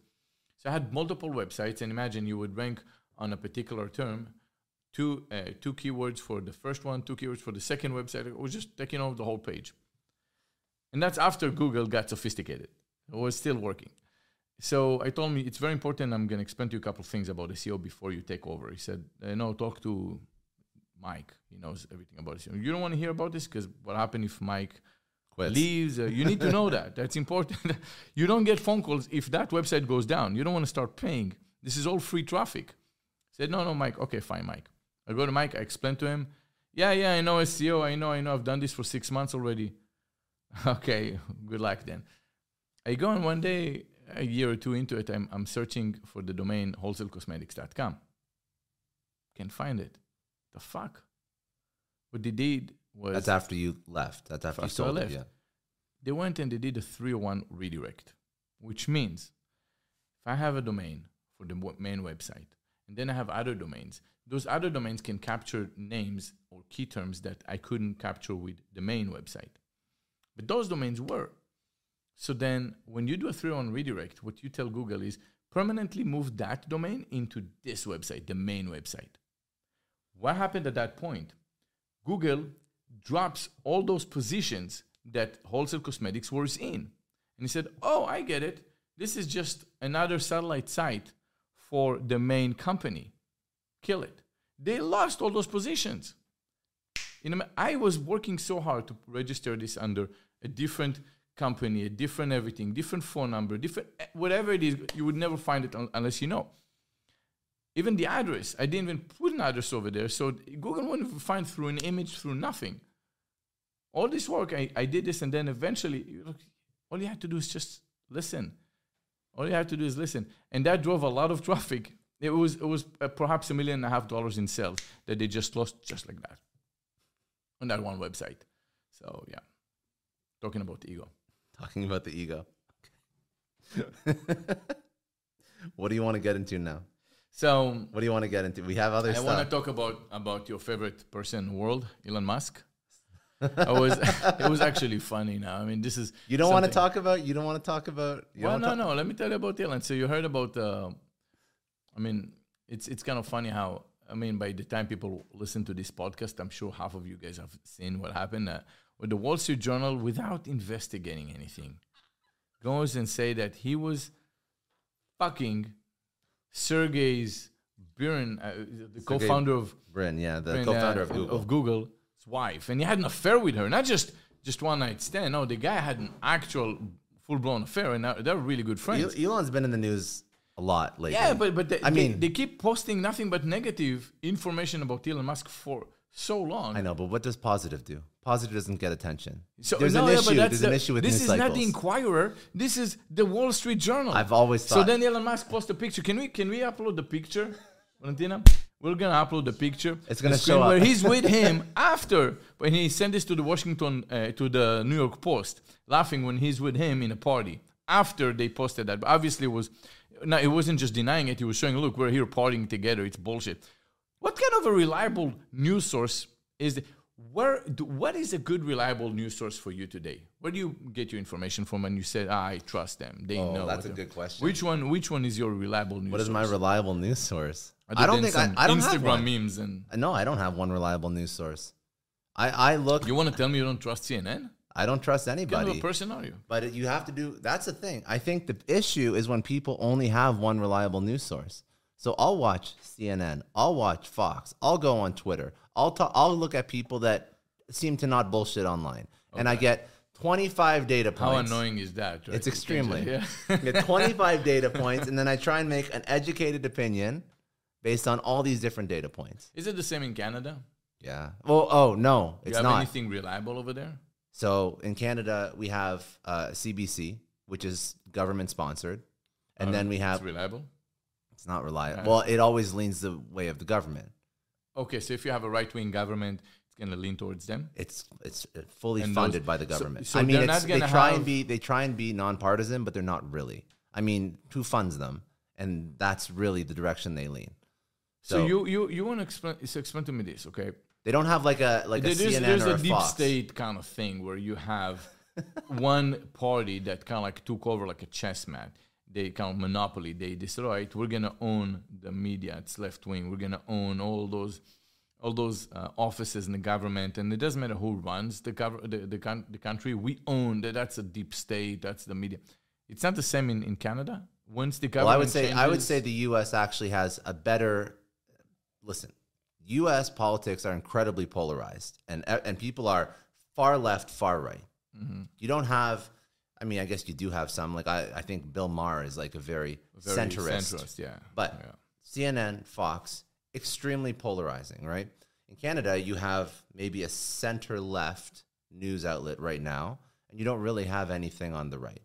S2: So I had multiple websites, and imagine you would rank on a particular term, two uh, two keywords for the first one, two keywords for the second website. It was just taking over the whole page, and that's after Google got sophisticated. It was still working. So I told me it's very important. I'm going to explain to you a couple of things about SEO before you take over. He said, uh, "No, talk to Mike. He knows everything about SEO. You don't want to hear about this because what happened if Mike
S1: Quits.
S2: leaves. Uh, you need to know that. That's important. you don't get phone calls if that website goes down. You don't want to start paying. This is all free traffic. I said, no, no, Mike. Okay, fine, Mike. I go to Mike. I explain to him. Yeah, yeah, I know SEO. I know, I know. I've done this for six months already. okay, good luck then. I go and one day, a year or two into it, I'm, I'm searching for the domain wholesalecosmetics.com. Can't find it. The fuck? What did they did was
S1: That's after you left. That's after you
S2: After I
S1: sold
S2: left.
S1: it. Yeah.
S2: they went and they did a 301 redirect, which means if I have a domain for the main website, and then I have other domains, those other domains can capture names or key terms that I couldn't capture with the main website. But those domains were. So then when you do a three oh on redirect, what you tell Google is permanently move that domain into this website, the main website. What happened at that point? Google drops all those positions that wholesale cosmetics was in. And he said, Oh, I get it. This is just another satellite site for the main company. Kill it. They lost all those positions. Know, I was working so hard to register this under a different company, a different everything, different phone number, different eh, whatever it is. You would never find it un- unless you know. Even the address, I didn't even put an address over there, so Google wouldn't find through an image, through nothing. All this work, I, I did this, and then eventually, all you had to do is just listen. All you had to do is listen, and that drove a lot of traffic. It was it was uh, perhaps a million and a half dollars in sales that they just lost just like that on that one website. So yeah, talking about the ego.
S1: Talking about the ego. what do you want to get into now?
S2: So
S1: What do you want to get into? We have other
S2: I want to talk about about your favorite person in the world, Elon Musk. I was it was actually funny. Now I mean, this is
S1: You don't want to talk about. You don't want to talk about. You
S2: Well, no, no. Let me tell you about Elon. So you heard about. Uh, I mean, it's it's kind of funny how. I mean, by the time people listen to this podcast, I'm sure half of you guys have seen what happened uh, with the Wall Street Journal without investigating anything. Goes and say that he was fucking Sergey's Brin, uh, the co-founder of
S1: Brin, yeah, the
S2: Brin,
S1: co-founder
S2: uh,
S1: of Google.
S2: of Google's wife, and he had an affair with her, not just just one night stand. No, the guy had an actual full blown affair, and they're- they're really good friends.
S1: Elon's been in the news a lot lately.
S2: Yeah, but but they,
S1: I
S2: they-
S1: mean-
S2: they, keep posting nothing but negative information about Elon Musk for so long.
S1: I know, but what does positive do? Positive doesn't get attention.
S2: So,
S1: there's
S2: no,
S1: an
S2: yeah, but
S1: issue.
S2: that's
S1: There's
S2: the-
S1: an issue with
S2: this is not the. Inquirer. This is the Wall Street Journal.
S1: I've always thought.
S2: So then Elon Musk posts a picture. Can we can we upload the picture, Valentina? We're gonna upload the picture.
S1: It's gonna show up.
S2: where he's with him after when he sent this to the Washington uh, to the New York Post, laughing when he's with him in a party after they posted that. But obviously, it was no, it wasn't just denying it. He was showing, look, we're here partying together. It's bullshit. What kind of a reliable news source is? Where do, what is a good reliable news source for you today? Where do you get your information from? And you said, ah, I trust them. They
S1: Oh,
S2: know.
S1: that's a
S2: they're-"
S1: good question.
S2: Which one? Which one is your reliable news? Source?
S1: What is my reliable news source?
S2: Other
S1: I don't think I, I don't
S2: Instagram memes and
S1: No, I don't have one reliable news source. I, I look.
S2: you want to tell me you don't trust CNN?
S1: I don't trust anybody.
S2: What kind of person are you?
S1: But you have to do. That's the thing. I think the issue is when people only have one reliable news source. So I'll watch CNN. I'll watch Fox. I'll go on Twitter. I'll talk, I'll look at people that seem to not bullshit online, and I get 25 data points.
S2: How annoying is that? right?
S1: It's extremely.
S2: Yeah.
S1: Get 25 data points, and then I try and make an educated opinion based on all these different data points.
S2: is it the same in Canada?
S1: Yeah. Well, oh no, it's
S2: you have
S1: not.
S2: anything reliable over there?
S1: So in Canada, we have uh, CBC, which is government sponsored, and then we
S2: It's
S1: have
S2: reliable.
S1: it's not reliable. Well, it always leans the way of the government.
S2: Okay, so if you have a right wing government, it's going to lean towards them.
S1: It's it's uh, fully
S2: And
S1: funded
S2: those-
S1: by the government.
S2: so
S1: I mean,
S2: they're
S1: it's,
S2: not
S1: they try and be they try and be nonpartisan, but they're not really. I mean, who funds them? And that's really the direction they lean.
S2: So,
S1: So-
S2: you you you want to explain? So explain to me this, okay?
S1: They don't have like a like a
S2: there's
S1: CNN
S2: there's
S1: or
S2: a,
S1: a,
S2: deep
S1: Fox.
S2: state kind of thing where you have one party that kind of like took over like a chess mat. They kind of monopoly. They destroy it we're gonna own the media. It's left wing. We're gonna own all those all those uh, offices in the government, and it doesn't matter who runs the gov- the the, coun- the country. We own that. That's a deep state. That's the media. It's not the same in, in Canada. Once the government Well,
S1: I would say I would say the U.S. actually has a better. Listen, U.S. politics are incredibly polarized, and and people are far left, far right.
S2: Mm-hmm.
S1: You don't have. I mean, I guess you do have some. Like I, I think Bill Maher is like a very,
S2: very
S1: centrist.
S2: centrist, yeah.
S1: But
S2: yeah.
S1: CNN, Fox, extremely polarizing, right? In Canada, you have maybe a center left news outlet right now, and you don't really have anything on the right.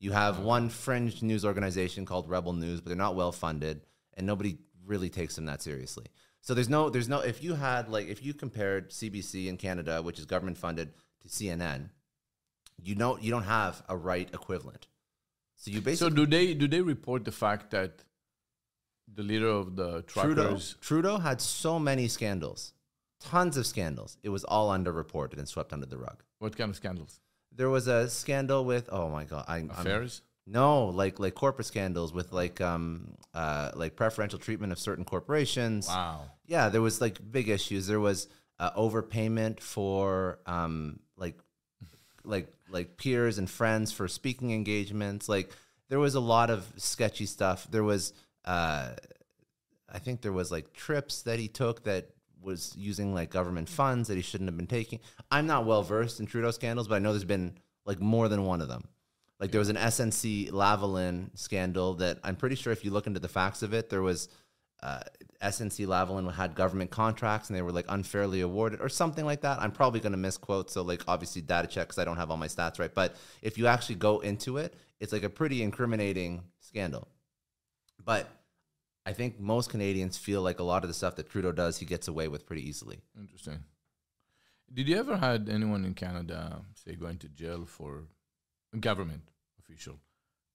S1: You have one fringe news organization called Rebel News, but they're not well funded, and nobody really takes them that seriously. So there's no, there's no. If you had like, if you compared CBC in Canada, which is government funded, to CNN, you know, you don't have a right equivalent. So you basically.
S2: So do they do they report the fact that the leader of the
S1: Trudeau
S2: truckers?
S1: Trudeau had so many scandals, tons of scandals. It was all underreported and swept under the rug.
S2: What kind of scandals?
S1: There was a scandal with oh my god, I, I'm
S2: Affairs?
S1: No, like like corporate scandals with like um uh like preferential treatment of certain corporations.
S2: Wow.
S1: Yeah, there was like big issues. There was uh, overpayment for um like like like peers and friends for speaking engagements. Like there was a lot of sketchy stuff. There was uh I think there was like trips that he took that was using like government funds that he shouldn't have been taking. I'm not well versed in Trudeau scandals, but I know there's been like more than one of them. Like there was an SNC Lavalin scandal that I'm pretty sure if you look into the facts of it, there was uh, SNC Lavalin had government contracts and they were like unfairly awarded or something like that. I'm probably going to misquote, so like obviously data check because I don't have all my stats right. But if you actually go into it, it's like a pretty incriminating scandal. But I think most Canadians feel like a lot of the stuff that Trudeau does, he gets away with pretty easily.
S2: Interesting. Did you ever had anyone in Canada say going to jail for a government official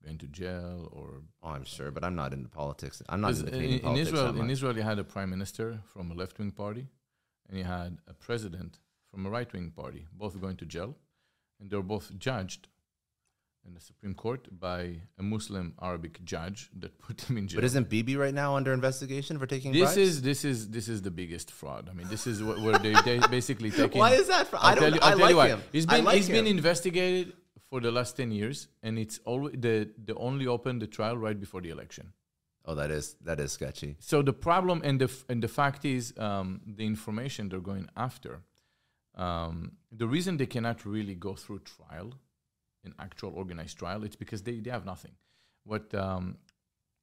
S2: going to jail or
S1: Oh, I'm sure, but I'm not into politics. I'm not into
S2: in, in. Israel, in. Israel, you had a prime minister from a left wing party, and you had a president from a right wing party, both going to jail, and they were both judged in the Supreme Court by a Muslim Arabic judge that put them in jail.
S1: But isn't Bibi right now under investigation for taking
S2: this
S1: bribes?
S2: is this is this is the biggest fraud. I mean, this is what, where they, they basically taking.
S1: Why is that? For, I
S2: I'll
S1: don't.
S2: tell you,
S1: I
S2: I'll tell
S1: like
S2: you why.
S1: him.
S2: He's
S1: I
S2: been
S1: like
S2: he's been investigated for the last ten years, and it's always the the only opened the trial right before the election.
S1: Oh, that is that is sketchy.
S2: So the problem and the f- and the fact is um, the information they're going after. Um, the reason they cannot really go through trial, an actual organized trial, it's because they, they have nothing. What um,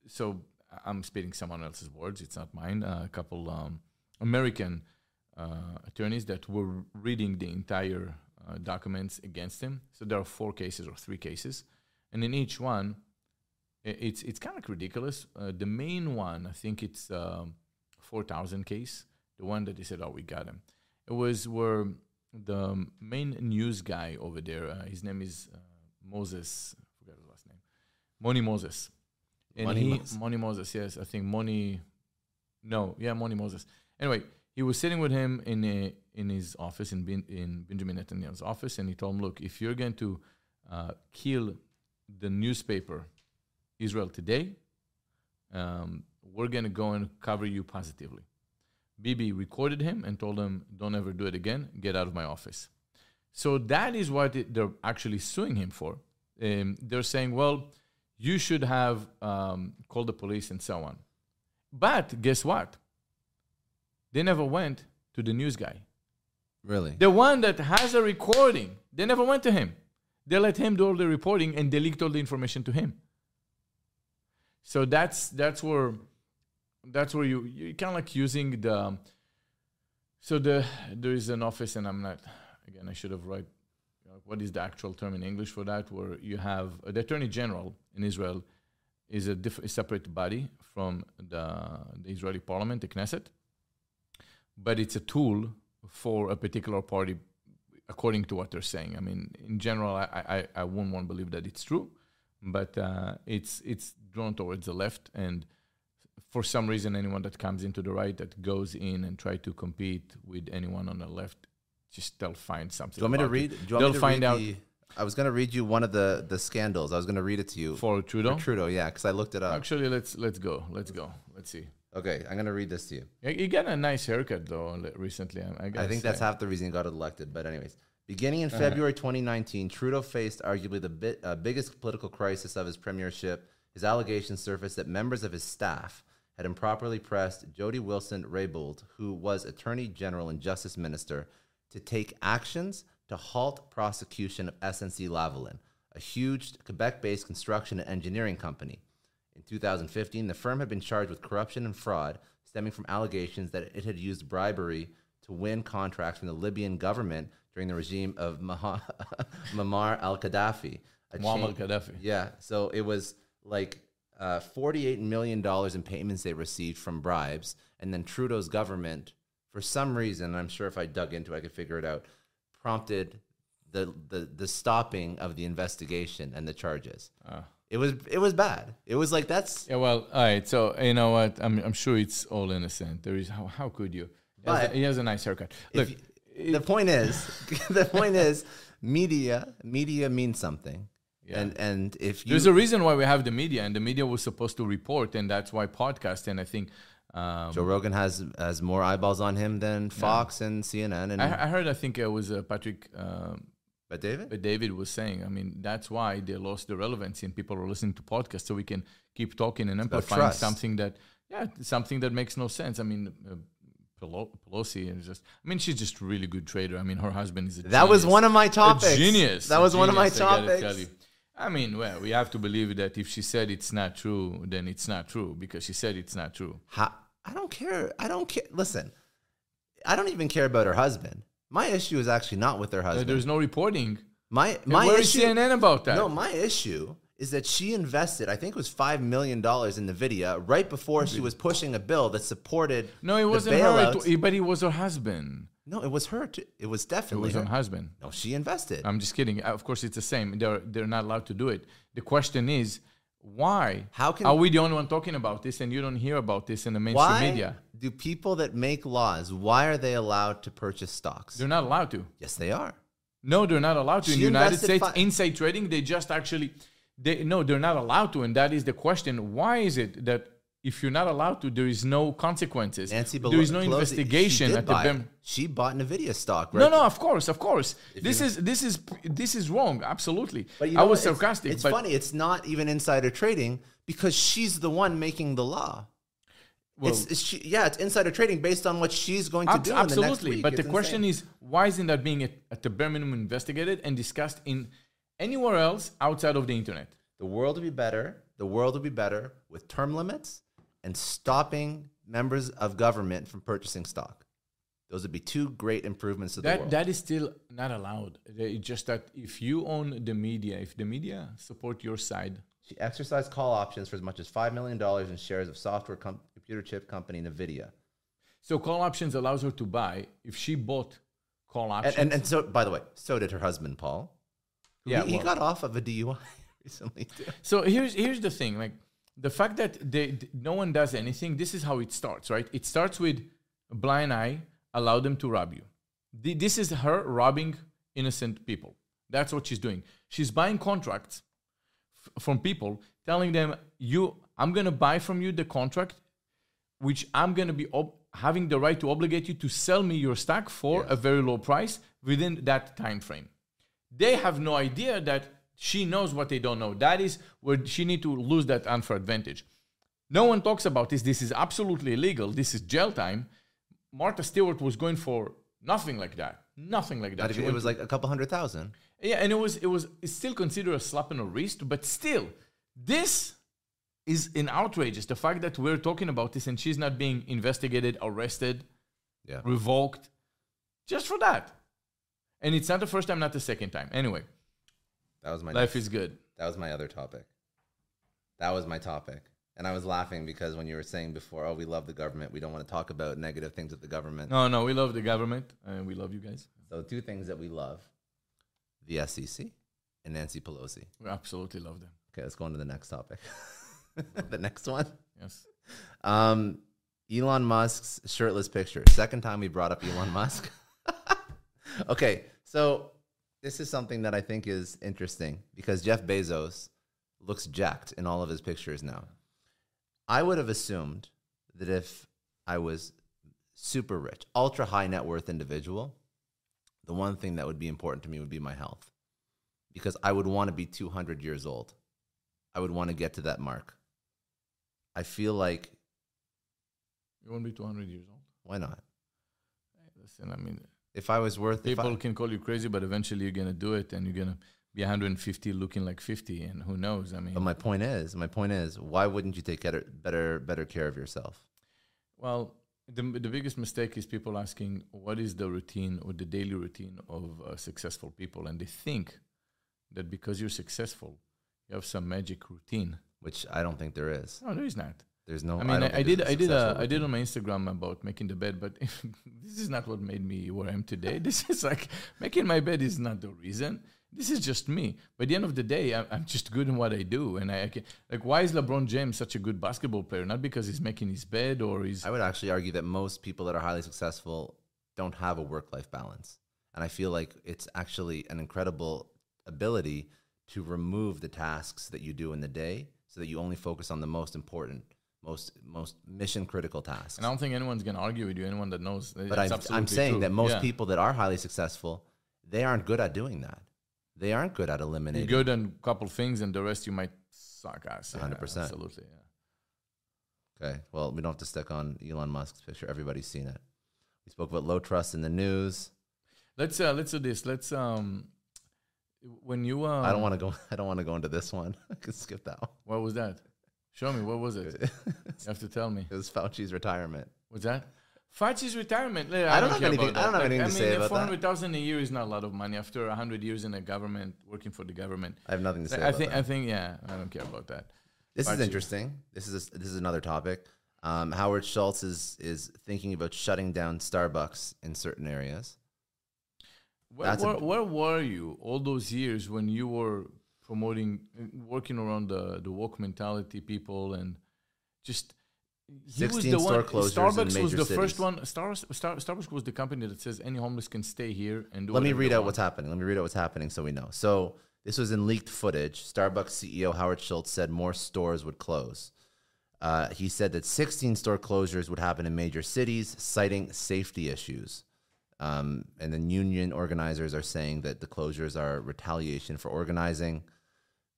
S2: so I'm spitting someone else's words. It's not mine. Uh, a couple um, American uh, attorneys that were reading the entire uh, documents against him. So there are four cases or three cases, and in each one, it's it's kind of ridiculous. Uh, the main one, I think it's um, four thousand case. The one that they said, "Oh, we got him." It was where the main news guy over there. Uh, his name is uh, Moses. I forgot his last name. Moni Moses. And
S1: Moni
S2: he,
S1: Moses.
S2: Moni Moses. Yes, I think Moni. No, yeah, Moni Moses. Anyway, he was sitting with him in a, in his office in in Benjamin Netanyahu's office, and he told him, "Look, if you're going to uh, kill the newspaper Israel Today, um, we're going to go and cover you positively." Bibi recorded him and told him, "Don't ever do it again. Get out of my office." So that is what it, they're actually suing him for. Um, they're saying, "Well, you should have um, called the police and so on." But guess what? They never went to the news guy.
S1: Really?
S2: The one that has a recording, they never went to him. They let him do all the reporting and they leaked all the information to him. So that's that's where that's where you you kind of like using the so the there is an office and I'm not again I should have write uh, what is the actual term in English for that where you have uh, the attorney general in Israel is a, diff- a separate body from the, the Israeli parliament the Knesset but it's a tool for a particular party according to what they're saying. I mean, in general, I, I, I wouldn't want to believe that it's true, but uh, it's it's drawn towards the left, and for some reason, anyone that comes into the right that goes in and try to compete with anyone on the left, just they'll find something.
S1: Do you want me to
S2: it.
S1: read? Do you
S2: They'll
S1: me to
S2: find
S1: read
S2: out
S1: The, I was going to read you one of the the scandals. I was going to read it to you.
S2: for Trudeau.
S1: For Trudeau, yeah, because I looked it up.
S2: Actually, let's let's go. Let's go. Let's see.
S1: Okay, I'm going to read this to you.
S2: You got a nice haircut though recently. I, I,
S1: think that's half the reason he got elected. But anyways, beginning in February 2019, Trudeau faced arguably the uh, biggest political crisis of his premiership. His allegations surfaced that members of his staff had improperly pressed Jody Wilson Raybould, who was Attorney General and Justice Minister, to take actions to halt prosecution of SNC Lavalin, a huge Quebec-based construction and engineering company. In 2015, the firm had been charged with corruption and fraud stemming from allegations that it had used bribery to win contracts from the Libyan government during the regime of Maha- Muammar al Gaddafi.
S2: Muammar Gaddafi.
S1: Yeah, so it was like uh, $48 million in payments they received from bribes. And then Trudeau's government, for some reason, I'm sure if I dug into it, I could figure it out, prompted the, the, the stopping of the investigation and the charges.
S2: Ah.
S1: It was it was bad. It was like that's
S2: Yeah, well, all right. So you know what? I'm I'm sure it's all innocent. There is how how could you? He has, a,
S1: But
S2: he has a nice haircut. Look,
S1: you- the point is the point is media media means something.
S2: Yeah.
S1: And and if you
S2: there's a reason why we have the media, and the media was supposed to report, and that's why podcast. And I think um,
S1: Joe Rogan has has more eyeballs on him than Fox and CNN and
S2: I, I heard. I think it was uh, Patrick. Um,
S1: but David
S2: Bet-David was saying, I mean, that's why they lost the relevancy and people are listening to podcasts so we can keep talking and amplifying something that, yeah, something that makes no sense. I mean, uh, Pelosi is just, I mean, she's just a really good trader. I mean, her husband is a
S1: That was one of my
S2: A
S1: topics.
S2: genius.
S1: That
S2: a
S1: was one of my
S2: I
S1: topics.
S2: I mean, well, we have to believe that if she said it's not true, then it's not true because she said it's not true.
S1: How, I don't care. I don't care. Listen, I don't even care about her husband. My issue is actually not with her husband.
S2: There's no reporting.
S1: my my
S2: Where is
S1: issue.
S2: CNN about that?
S1: No, my issue is that she invested. I think it was five million dollars in Nvidia right before she was pushing a bill that supported.
S2: No, it wasn't her, it, but it was her husband.
S1: No, it was her. Too. It was
S2: It
S1: definitely
S2: was her
S1: her.
S2: husband.
S1: No, she invested.
S2: I'm just kidding. Of course, it's the same. They're they're not allowed to do it. The question is, why?
S1: How can-
S2: are we the only one talking about this, and you don't hear about this in the mainstream
S1: why
S2: media?
S1: Do people that make laws? Why are they allowed to purchase stocks?
S2: They're not allowed to.
S1: yes, they are.
S2: No, they're not allowed to. In the United States,
S1: fi-
S2: inside trading, they just actually, they no, they're not allowed to, and that is the question. Why is it that if you're not allowed to, there is no consequences?
S1: Nancy
S2: there is no
S1: Pelosi-
S2: investigation
S1: she
S2: at the BEM.
S1: She bought Nvidia stock. Right?
S2: No, no, of course, of course. This is this is this is wrong. Absolutely.
S1: But you
S2: I was
S1: what? It's-
S2: sarcastic.
S1: It's,
S2: but
S1: funny. It's not even insider trading because she's the one making the law.
S2: Well,
S1: it's, it's she, yeah, it's insider trading based on what she's going to
S2: Ab-
S1: do. In the next
S2: absolutely.
S1: week.
S2: But the
S1: It's
S2: question is, why isn't that being at, at the bare minimum investigated and discussed in anywhere else outside of the internet?
S1: the world would be better. The world would be better with term limits and stopping members of government from purchasing stock. Those would be two great improvements to the
S2: That
S1: world.
S2: that is still not allowed. It's just that if you own the media, if the media support your side,
S1: she exercised call options for as much as five million dollars in shares of software com- computer chip company Nvidia.
S2: so call options allows her to buy. If she bought call options,
S1: and and so, by the way, so did her husband Paul.
S2: Yeah,
S1: he, he got off of a DUI recently too.
S2: So here's here's the thing, like the fact that they no one does anything. This is how it starts, right? It starts with blind eye, allow them to rob you. This is her robbing innocent people. That's what she's doing. She's buying contracts from people, telling them, "You, I'm gonna buy from you the contract, which I'm gonna be ob- having the right to obligate you to sell me your stock for a very low price within that time frame." they have no idea that she knows what they don't know. That is where she need to lose that unfair advantage. No one talks about this. This is absolutely illegal. This is jail time. Martha Stewart was going for nothing like that. Nothing like that.
S1: Not it was like a couple hundred thousand.
S2: yeah, and it was it was it's still considered a slap on the wrist, but still, this is an outrageous. The fact that we're talking about this and she's not being investigated, arrested,
S1: Yeah.
S2: revoked, just for that. And it's not the first time, not the second time. Anyway,
S1: That was my
S2: life is good.
S1: That was my other topic. That was my topic. And I was laughing because when you were saying before, oh, we love the government. We don't want to talk about negative things with the government.
S2: No, no, we love the government and we love you guys.
S1: So, two things that we love the SEC and Nancy Pelosi.
S2: We absolutely love them.
S1: Okay, let's go on to the next topic. the next one.
S2: Yes.
S1: Um, Elon Musk's shirtless picture. Second time we brought up Elon Musk. okay, so this is something that I think is interesting because Jeff Bezos looks jacked in all of his pictures now. I would have assumed that if I was super rich, ultra high net worth individual, the one thing that would be important to me would be my health because I would want to be 200 years old. I would want to get to that mark. I feel like
S2: You won't be 200 years old.
S1: why not?
S2: Listen, I mean,
S1: If I was worth,
S2: people
S1: I,
S2: can call you crazy, but eventually you're going to do it and you're going to be 150 looking like 50. And who knows? I mean,
S1: but my point is, my point is, why wouldn't you take better, better, better care of yourself?
S2: Well, the, the biggest mistake is people asking what is the routine or the daily routine of uh, successful people, and they think that because you're successful, you have some magic routine.
S1: Which I don't think there is.
S2: No, there is not.
S1: There's no.
S2: I mean,
S1: don't
S2: I, I did,
S1: a
S2: I did,
S1: successful
S2: I did on my Instagram about making the bed, but this is not what made me where I am today. This is like making my bed is not the reason. this is just me. By the end of the day, I'm, I'm just good in what I do, and I, I can, like. Why is LeBron James such a good basketball player? Not because he's making his bed or he's.
S1: I would actually argue that most people that are highly successful don't have a work life balance. And I feel like it's actually an incredible ability to remove the tasks that you do in the day so that you only focus on the most important, most most mission critical tasks.
S2: and I don't think anyone's gonna argue with you. Anyone that knows,
S1: But I'm, I'm saying that most people that are highly successful, they aren't good at doing that. They aren't good at
S2: you're
S1: eliminating.
S2: good on a couple things, and the rest you might suck ass. Yeah,
S1: 100%.
S2: Absolutely. Yeah.
S1: Okay. Well, we don't have to stick on Elon Musk's picture. Everybody's seen it. We spoke about low trust in the news.
S2: Let's uh, let's do this. Let's um, when you uh,
S1: I don't want to go. I don't want to go into this one. I can skip that one.
S2: What was that? Show me. What was it? You have to tell me.
S1: It was Fauci's retirement.
S2: What's that? Fauci's retirement. I,
S1: I don't
S2: don't
S1: have anything- I don't have anything
S2: I
S1: to
S2: mean,
S1: say about that.
S2: Four hundred thousand a year is not a lot of money after hundred years in a government working for the government.
S1: I have nothing to say.
S2: I
S1: about
S2: think.
S1: that.
S2: I think. Yeah, I don't care about that.
S1: This is interesting. This is a, this is another topic. Um, Howard Schultz is is thinking about shutting down Starbucks in certain areas.
S2: Where, where, where were you all those years when you were promoting, working around the the woke mentality people and just. he was
S1: 16
S2: the
S1: store
S2: one-
S1: closures in
S2: Starbucks was the first one. Star, Star, Starbucks was the company that says any homeless can stay here and do.
S1: Let me read out what's happening. Let me read out what's happening so we know. So this was in leaked footage. Starbucks CEO Howard Schultz said more stores would close. Uh, he said that 16 store closures would happen in major cities, citing safety issues. Um, and then union organizers are saying that the closures are retaliation for organizing.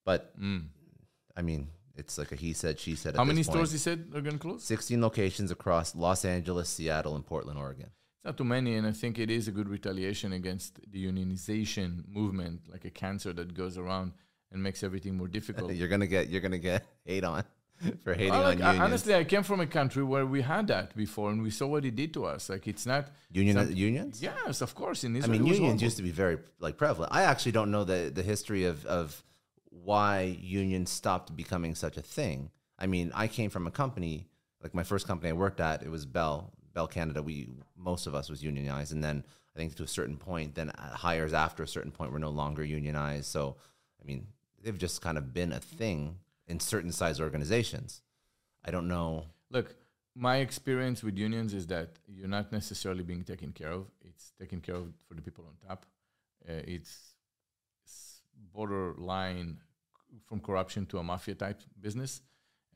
S1: But I mean, it's like a he said, she said. At
S2: Mm. How many stores he said are going to close?
S1: 16 locations across Los Angeles, Seattle, and Portland, Oregon.
S2: It's not too many, and I think it is a good retaliation against the unionization movement, like a cancer that goes around and makes everything more difficult.
S1: You're gonna get you're gonna get hate on for hating
S2: Well, like, I-
S1: unions.
S2: honestly, I came from a country where we had that before, and we saw what it did to us. Like it's not
S1: Union unions.
S2: Yes, of course. In
S1: I
S2: Israel,
S1: mean, unions used to be very like prevalent. I actually don't know the the history of of why unions stopped becoming such a thing. I mean, I came from a company like my first company I worked at. It was Bell Bell Canada. We most of us was unionized, and then I think to a certain point, then hires after a certain point were no longer unionized. So, I mean, they've just kind of been a thing in certain size organizations. I don't know.
S2: Look, my experience with unions is that you're not necessarily being taken care of. It's taken care of for the people on top. Uh, it's s- borderline from corruption to a mafia type business,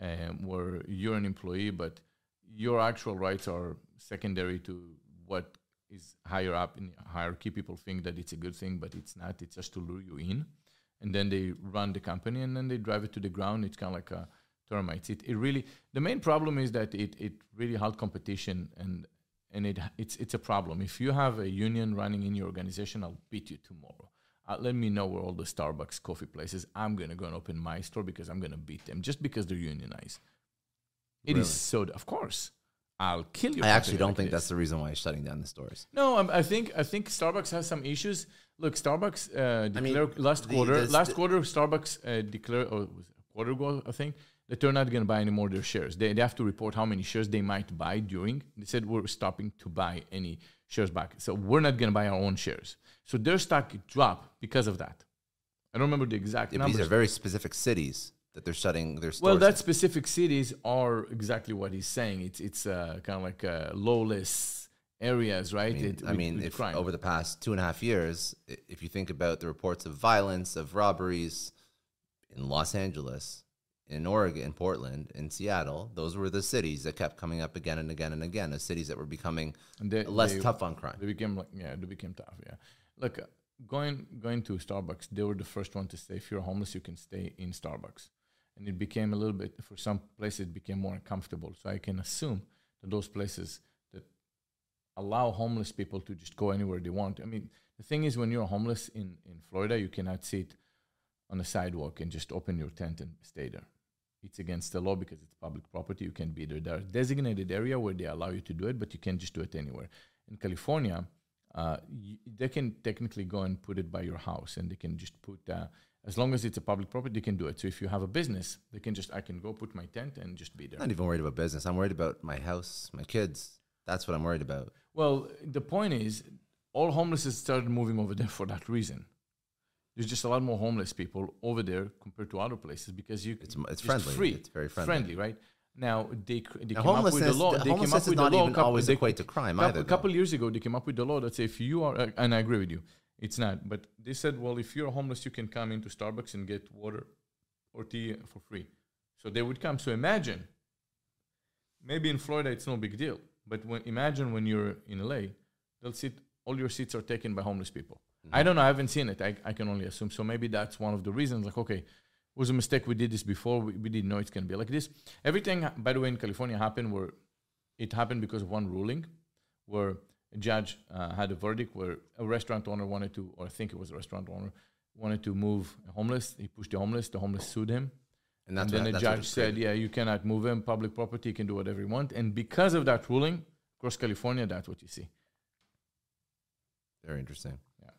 S2: um, where you're an employee, but your actual rights are secondary to what is higher up in hierarchy. People think that it's a good thing, but it's not. It's just to lure you in, and then they run the company and then they drive it to the ground. It's kind of like a termites. It, it really the main problem is that it, it really held competition and and it it's it's a problem. If you have a union running in your organization, I'll beat you tomorrow. Uh, let me know where all the Starbucks coffee places. I'm gonna go and open my store because I'm gonna beat them just because they're unionized. It is
S1: Really?
S2: so. Of course, I'll kill you.
S1: I actually don't think that's the reason why he's shutting down the stores.
S2: No, um, I think I think Starbucks has some issues. Look, Starbucks uh,
S1: I mean,
S2: last
S1: the-
S2: quarter. last
S1: the-
S2: quarter, Starbucks uh, declared, or a quarter ago, I think, that they're not going to buy any more of their shares. They, they have to report how many shares they might buy during. They said we're stopping to buy any shares back, so we're not going to buy our own shares. So their stock dropped because of that. I don't remember the exact
S1: Yeah,
S2: numbers.
S1: these are very specific cities that they're shutting their stores.
S2: Well,
S1: in.
S2: that specific cities are exactly what he's saying. It's it's uh, kind of like uh, lawless areas, right?
S1: I mean,
S2: It-
S1: I
S2: with-
S1: mean
S2: with
S1: if
S2: crime.
S1: over the past two and a half years, if you think about the reports of violence, of robberies in Los Angeles, in Oregon, in Portland, in Seattle, those were the cities that kept coming up again and again and again as cities that were becoming
S2: they-
S1: less
S2: they-
S1: tough on crime.
S2: They became like yeah, they became tough. Yeah, look, uh, going going to Starbucks, they were the first one to say if you're homeless, you can stay in Starbucks, and it became a little bit for some places it became more comfortable. So I can assume that those places that allow homeless people to just go anywhere they want. I mean, the thing is, when you're homeless in in Florida, you cannot sit on the sidewalk and just open your tent and stay there. It's against the law because it's public property. You can't be there. There's designated area where they allow you to do it, but you can't just do it anywhere. In California, uh, y- they can technically go and put it by your house, and they can just put uh, as long as it's a public property, they can do it. So if you have a business, they can just I can go put my tent and just be there.
S1: I'm not even worried about business. I'm worried about my house, my kids. That's what I'm worried about.
S2: Well, the point is, all homeless started moving over there for that reason. there's just a lot more homeless people over there compared to other places because you
S1: It's- it's friendly.
S2: free,
S1: It's very friendly.
S2: right? Now they they
S1: Now,
S2: came up with the law.
S1: the
S2: They came up
S1: is
S2: with
S1: not
S2: law.
S1: even
S2: couple-
S1: always
S2: they-
S1: equate to crime
S2: couple-
S1: either,
S2: A couple years ago, they came up with the law that if you are, uh, and I agree with you, it's not. But they said, well, if you're homeless, you can come into Starbucks and get water or tea for free. So they would come. So imagine, maybe in Florida it's no big deal, but when, imagine when you're in LA, they'll sit. All your seats are taken by homeless people. Mm-hmm. I don't know. I haven't seen it. I, I can only assume. So maybe that's one of the reasons. Like, okay, it was a mistake. We did this before. We, we didn't know it's gonna be like this. Everything, by the way, in California happened where it happened because of one ruling, where judge uh, had a verdict where a restaurant owner wanted to, or I think it was a restaurant owner, wanted to move a homeless. He pushed the homeless. The homeless sued him.
S1: And that's
S2: and then
S1: what,
S2: the judge said, "Yeah, you cannot move him. Public property, you can do whatever you want." And because of that ruling, across California, that's what you see.
S1: Very interesting.
S2: Yeah.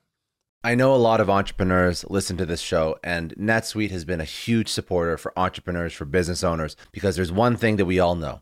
S1: I know a lot of entrepreneurs listen to this show, and NetSuite has been a huge supporter for entrepreneurs, for business owners, because there's one thing that we all know